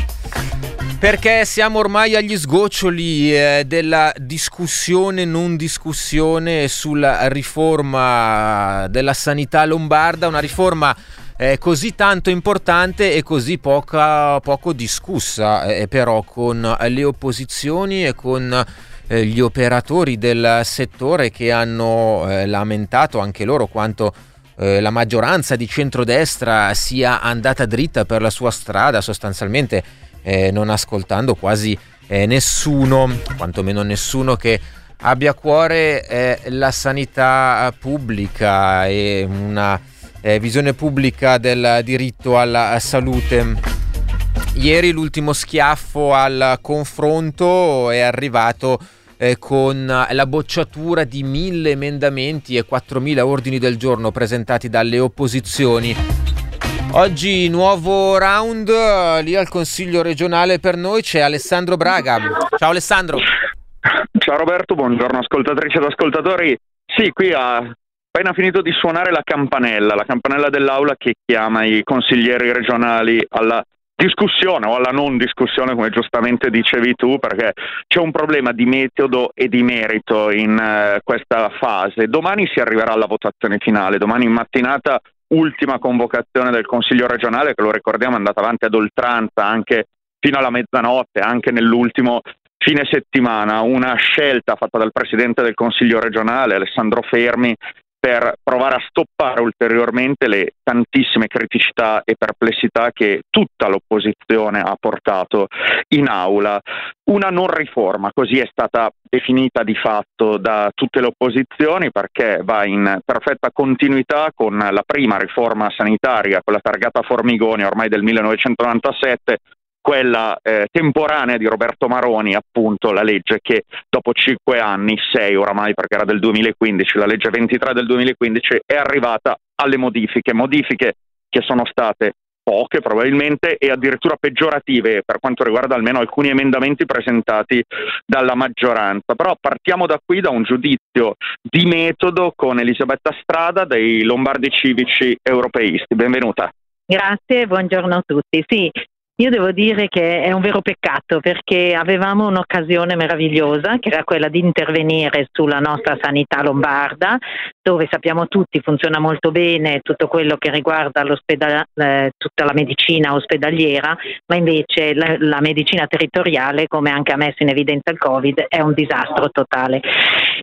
perché siamo ormai agli sgoccioli eh, della discussione non discussione sulla riforma della sanità lombarda, una riforma eh, così tanto importante e così poca, poco discussa, eh, però con le opposizioni e con eh, gli operatori del settore che hanno eh, lamentato anche loro quanto eh, la maggioranza di centrodestra sia andata dritta per la sua strada sostanzialmente eh, non ascoltando quasi nessuno, quantomeno nessuno che abbia a cuore la sanità pubblica e una visione pubblica del diritto alla salute. Ieri l'ultimo schiaffo al confronto è arrivato eh, con la bocciatura di mille emendamenti e 4.000 ordini del giorno presentati dalle opposizioni. Oggi nuovo round lì al Consiglio regionale per noi c'è Alessandro Braga. Ciao Alessandro. ciao Roberto, buongiorno ascoltatrici ed ascoltatori. Sì, qui ha appena finito di suonare la campanella, la campanella dell'aula che chiama i consiglieri regionali alla discussione o alla non discussione, come giustamente dicevi tu, perché c'è un problema di metodo e di merito in uh, questa fase. Domani si arriverà alla votazione finale, domani in mattinata ultima convocazione del Consiglio regionale che lo ricordiamo è andata avanti ad oltranza anche fino alla mezzanotte, anche nell'ultimo fine settimana, una scelta fatta dal Presidente del Consiglio regionale Alessandro Fermi per provare a stoppare ulteriormente le tantissime criticità e perplessità che tutta l'opposizione ha portato in aula. Una non riforma, così è stata definita di fatto da tutte le opposizioni perché va in perfetta continuità con la prima riforma sanitaria, quella targata Formigoni ormai del 1997, quella eh, temporanea di Roberto Maroni, appunto la legge che dopo cinque anni, sei oramai perché era del 2015, la legge 23 del 2015 è arrivata alle modifiche, modifiche che sono state poche probabilmente e addirittura peggiorative per quanto riguarda almeno alcuni emendamenti presentati dalla maggioranza. Però partiamo da qui, da un giudizio di metodo con Elisabetta Strada dei Lombardi Civici Europeisti. Benvenuta. Grazie, buongiorno a tutti. Sì, io devo dire che è un vero peccato perché avevamo un'occasione meravigliosa che era quella di intervenire sulla nostra sanità lombarda, dove sappiamo tutti funziona molto bene tutto quello che riguarda eh, tutta la medicina ospedaliera, ma invece la, la, medicina territoriale, come anche ha messo in evidenza il Covid, è un disastro totale.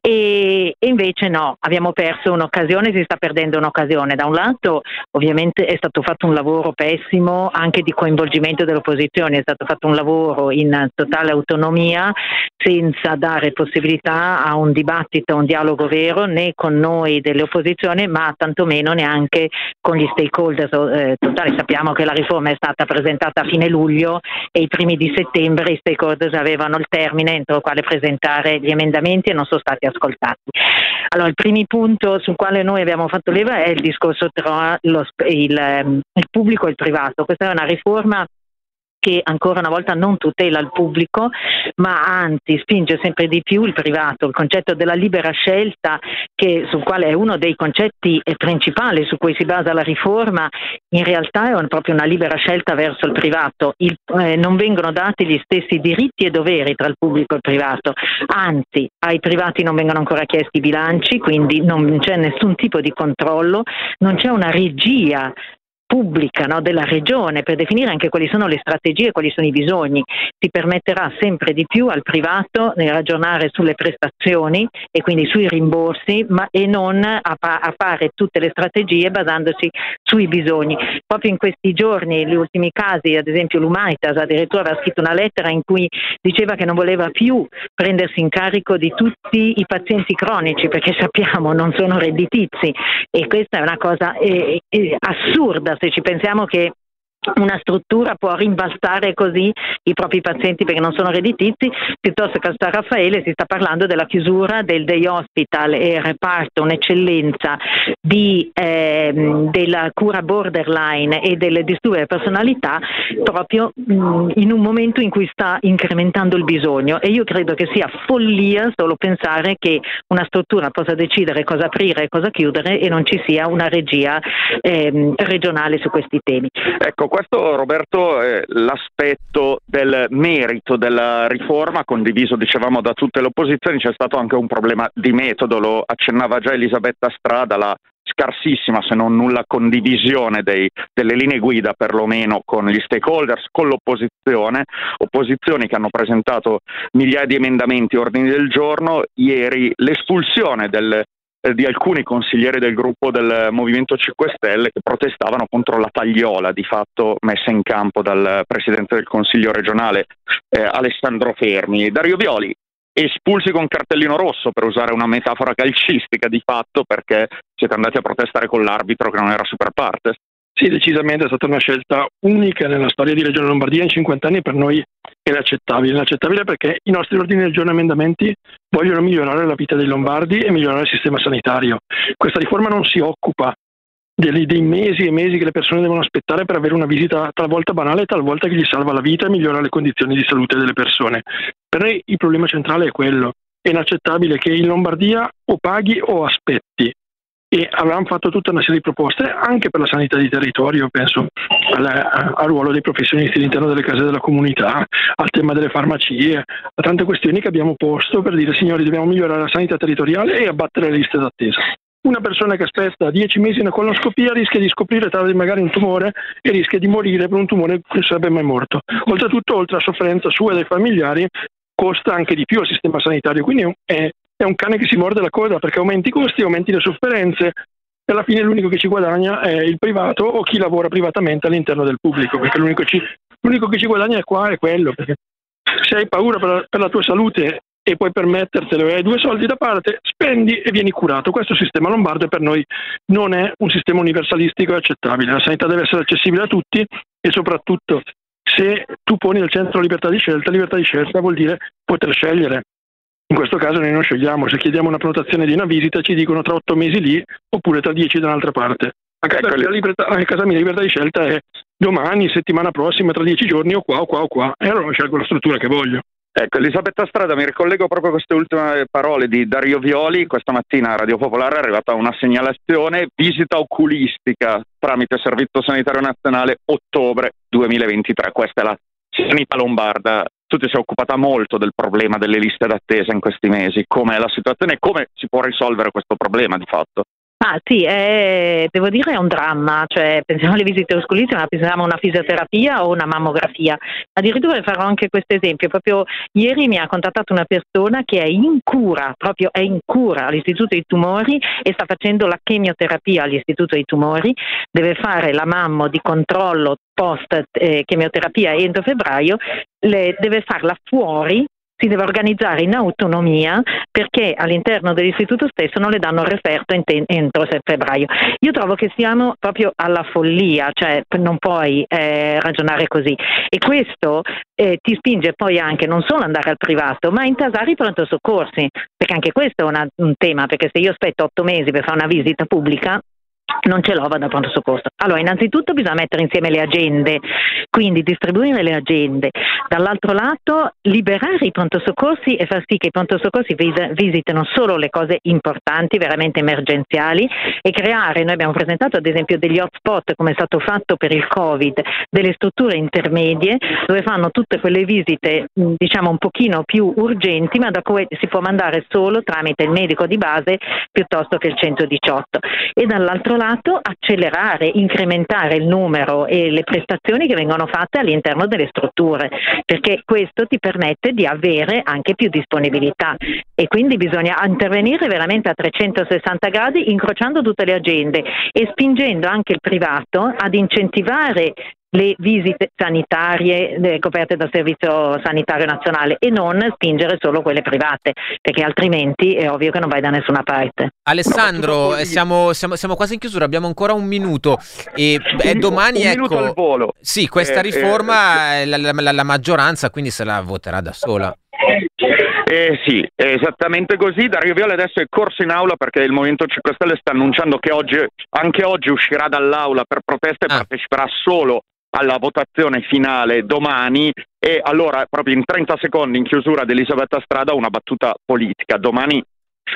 E, e invece no, abbiamo perso un'occasione, si sta perdendo un'occasione. Da un lato ovviamente è stato fatto un lavoro pessimo anche di coinvolgimento dell'opposizione, è stato fatto un lavoro in totale autonomia senza dare possibilità a un dibattito, a un dialogo vero né con noi delle opposizioni ma tantomeno neanche con gli stakeholder eh. Sappiamo che la riforma è stata presentata a fine luglio e i primi di settembre i stakeholder avevano il termine entro il quale presentare gli emendamenti e non sono stati ascoltati. Allora, il primo punto sul quale noi abbiamo fatto leva è il discorso tra lo, il, ehm, il pubblico e il privato. Questa è una riforma che ancora una volta non tutela il pubblico, ma anzi spinge sempre di più il privato. Il concetto della libera scelta, che, sul quale è uno dei concetti principali su cui si basa la riforma, in realtà è proprio una libera scelta verso il privato. Il, eh, non vengono dati gli stessi diritti e doveri tra il pubblico e il privato, anzi ai privati non vengono ancora chiesti i bilanci, quindi non c'è nessun tipo di controllo, non c'è una regia pubblica no, della regione per definire anche quali sono le strategie, quali sono i bisogni. Si permetterà sempre di più al privato di ragionare sulle prestazioni e quindi sui rimborsi ma, e non a, a, fare tutte le strategie basandosi sui bisogni. Proprio in questi giorni, gli ultimi casi, ad esempio l'Umaitas addirittura aveva scritto una lettera in cui diceva che non voleva più prendersi in carico di tutti i pazienti cronici perché sappiamo non sono redditizi e questa è una cosa eh, eh, assurda se ci pensiamo che una struttura può rimbalzare così i propri pazienti perché non sono redditizi, piuttosto che a San Raffaele si sta parlando della chiusura del day hospital e reparto, un'eccellenza di, ehm, della cura borderline e delle disturbi della personalità proprio mh, in un momento in cui sta incrementando il bisogno e io credo che sia follia solo pensare che una struttura possa decidere cosa aprire e cosa chiudere e non ci sia una regia ehm, regionale su questi temi. Ecco, questo Roberto è l'aspetto del merito della riforma condiviso dicevamo da tutte le opposizioni, c'è stato anche un problema di metodo, lo accennava già Elisabetta Strada, la scarsissima se non nulla condivisione dei, delle linee guida perlomeno con gli stakeholders, con l'opposizione, opposizioni che hanno presentato migliaia di emendamenti ordini del giorno, ieri l'espulsione del eh, di alcuni consiglieri del gruppo del Movimento 5 Stelle che protestavano contro la tagliola di fatto messa in campo dal Presidente del Consiglio regionale eh, Alessandro Fermi. Dario Violi espulsi con cartellino rosso per usare una metafora calcistica di fatto perché siete andati a protestare con l'arbitro che non era super partes. Sì, decisamente è stata una scelta unica nella storia di Regione Lombardia in 50 anni per noi inaccettabile. Inaccettabile perché i nostri ordini del giorno e emendamenti vogliono migliorare la vita dei lombardi e migliorare il sistema sanitario. Questa riforma non si occupa dei, dei mesi e mesi che le persone devono aspettare per avere una visita talvolta banale, talvolta che gli salva la vita e migliora le condizioni di salute delle persone. Per noi il problema centrale è quello. è inaccettabile che in Lombardia o paghi o aspetti e avevamo fatto tutta una serie di proposte anche per la sanità di territorio, penso al, al, ruolo dei professionisti all'interno delle case della comunità, al tema delle farmacie, a tante questioni che abbiamo posto per dire signori dobbiamo migliorare la sanità territoriale e abbattere le liste d'attesa. Una persona che aspetta 10 mesi una colonoscopia rischia di scoprire tardi magari un tumore e rischia di morire per un tumore che non sarebbe mai morto. Oltretutto, oltre alla sofferenza sua e dei familiari, costa anche di più al sistema sanitario, quindi è è un cane che si morde la coda perché aumenti i costi, aumenti le sofferenze e alla fine l'unico che ci guadagna è il privato o chi lavora privatamente all'interno del pubblico, perché l'unico, ci, l'unico che ci guadagna qua è quello, perché se hai paura per la, per la tua salute e puoi permettertelo e hai due soldi da parte, spendi e vieni curato. Questo sistema lombardo per noi non è un sistema universalistico e accettabile. La sanità deve essere accessibile a tutti e soprattutto se tu poni al centro la libertà di scelta, libertà di scelta vuol dire poter scegliere. In questo caso noi non scegliamo, se chiediamo una prenotazione di una visita ci dicono tra otto mesi lì oppure tra dieci da un'altra parte. A casa, mia, libertà, a casa mia libertà di scelta è domani, settimana prossima, tra dieci giorni o qua o qua o qua e allora scelgo la struttura che voglio. Ecco, Elisabetta Strada, mi ricollego proprio a queste ultime parole di Dario Violi. Questa mattina a Radio Popolare è arrivata una segnalazione, visita oculistica tramite Servizio Sanitario Nazionale ottobre 2023. Questa è la sanità lombarda tu ti sei occupata molto del problema delle liste d'attesa in questi mesi, come è la situazione e come si può risolvere questo problema di fatto? Ah sì, è, devo dire è un dramma, cioè pensiamo alle visite oculiste, ma pensiamo a una fisioterapia o una mammografia. Addirittura farò anche questo esempio, proprio ieri mi ha contattato una persona che è in cura, proprio è in cura all'Istituto dei Tumori e sta facendo la chemioterapia all'Istituto dei Tumori, deve fare la mammo di controllo post eh, chemioterapia entro febbraio, le, deve farla fuori si deve organizzare in autonomia perché all'interno dell'istituto stesso non le danno il referto entro febbraio. Io trovo che siamo proprio alla follia, cioè non puoi eh, ragionare così e questo eh, ti spinge poi anche non solo ad andare al privato ma a intasare i pronto soccorsi, perché anche questo è una, un tema, perché se io aspetto otto mesi per fare una visita pubblica non ce l'ho, vado a pronto soccorso. Allora, innanzitutto bisogna mettere insieme le agende, quindi distribuire le agende. Dall'altro lato, liberare i pronto soccorsi e far sì che i pronto soccorsi vis- visitino solo le cose importanti, veramente emergenziali e creare, noi abbiamo presentato ad esempio degli hotspot come è stato fatto per il Covid, delle strutture intermedie dove fanno tutte quelle visite diciamo un pochino più urgenti ma da cui si può mandare solo tramite il medico di base piuttosto che il 118. E dall'altro lato accelerare, incrementare il numero e le prestazioni che vengono fatte all'interno delle strutture, perché questo ti permette di avere anche più disponibilità. E quindi bisogna intervenire veramente a 360 gradi incrociando tutte le agende e spingendo anche il privato ad incentivare le visite sanitarie eh, coperte dal Servizio Sanitario Nazionale e non spingere solo quelle private, perché altrimenti è ovvio che non vai da nessuna parte. Alessandro, no, siamo, siamo, siamo, quasi in chiusura, abbiamo ancora un minuto e è domani un ecco, al volo. Sì, questa eh, riforma eh, la, la, la maggioranza quindi se la voterà da sola. Eh sì, è esattamente così. Dario Viola adesso è corso in aula perché il Movimento 5 Stelle sta annunciando che oggi, anche oggi uscirà dall'aula per protesta e ah. parteciperà solo alla votazione finale domani e allora proprio in 30 secondi in chiusura di Elisabetta Strada una battuta politica. Domani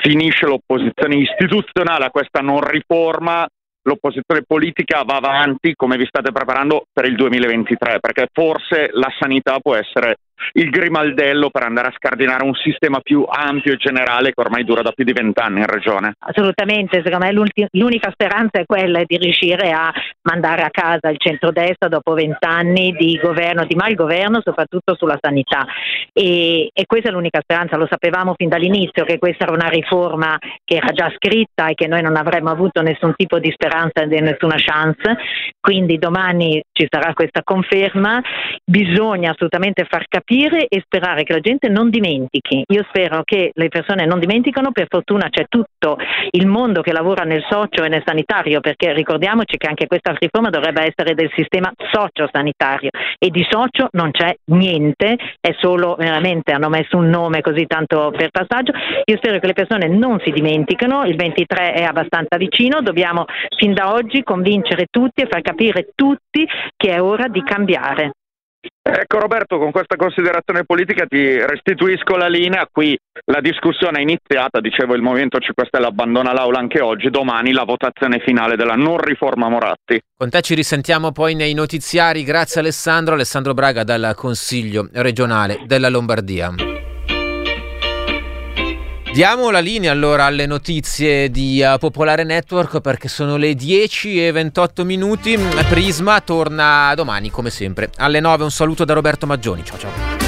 finisce l'opposizione istituzionale a questa non riforma, l'opposizione politica va avanti come vi state preparando per il 2023 perché forse la sanità può essere il grimaldello per andare a scardinare un sistema più ampio e generale che ormai dura da più di vent'anni in regione. Assolutamente, secondo me l'unica speranza è quella di riuscire a mandare a casa il centrodestra dopo vent'anni di governo, di malgoverno, soprattutto sulla sanità. E, e, questa è l'unica speranza, lo sapevamo fin dall'inizio che questa era una riforma che era già scritta e che noi non avremmo avuto nessun tipo di speranza e nessuna chance, quindi domani ci sarà questa conferma, bisogna assolutamente far capire capire e sperare che la gente non dimentichi. Io spero che le persone non dimenticano, per fortuna c'è tutto il mondo che lavora nel socio e nel sanitario, perché ricordiamoci che anche questa riforma dovrebbe essere del sistema socio-sanitario e di socio non c'è niente, è solo veramente hanno messo un nome così tanto per passaggio. Io spero che le persone non si dimenticano, il 23 è abbastanza vicino, dobbiamo fin da oggi convincere tutti e far capire tutti che è ora di cambiare. Ecco Roberto, con questa considerazione politica ti restituisco la linea, qui la discussione è iniziata, dicevo il Movimento 5 Stelle abbandona l'aula anche oggi, domani la votazione finale della non riforma Moratti. Con te ci risentiamo poi nei notiziari, grazie Alessandro, Alessandro Braga dal Consiglio regionale della Lombardia. Diamo la linea allora alle notizie di uh, Popolare Network perché sono le 10 e 28 minuti. Prisma torna domani come sempre alle 9. Un saluto da Roberto Maggioni. Ciao ciao.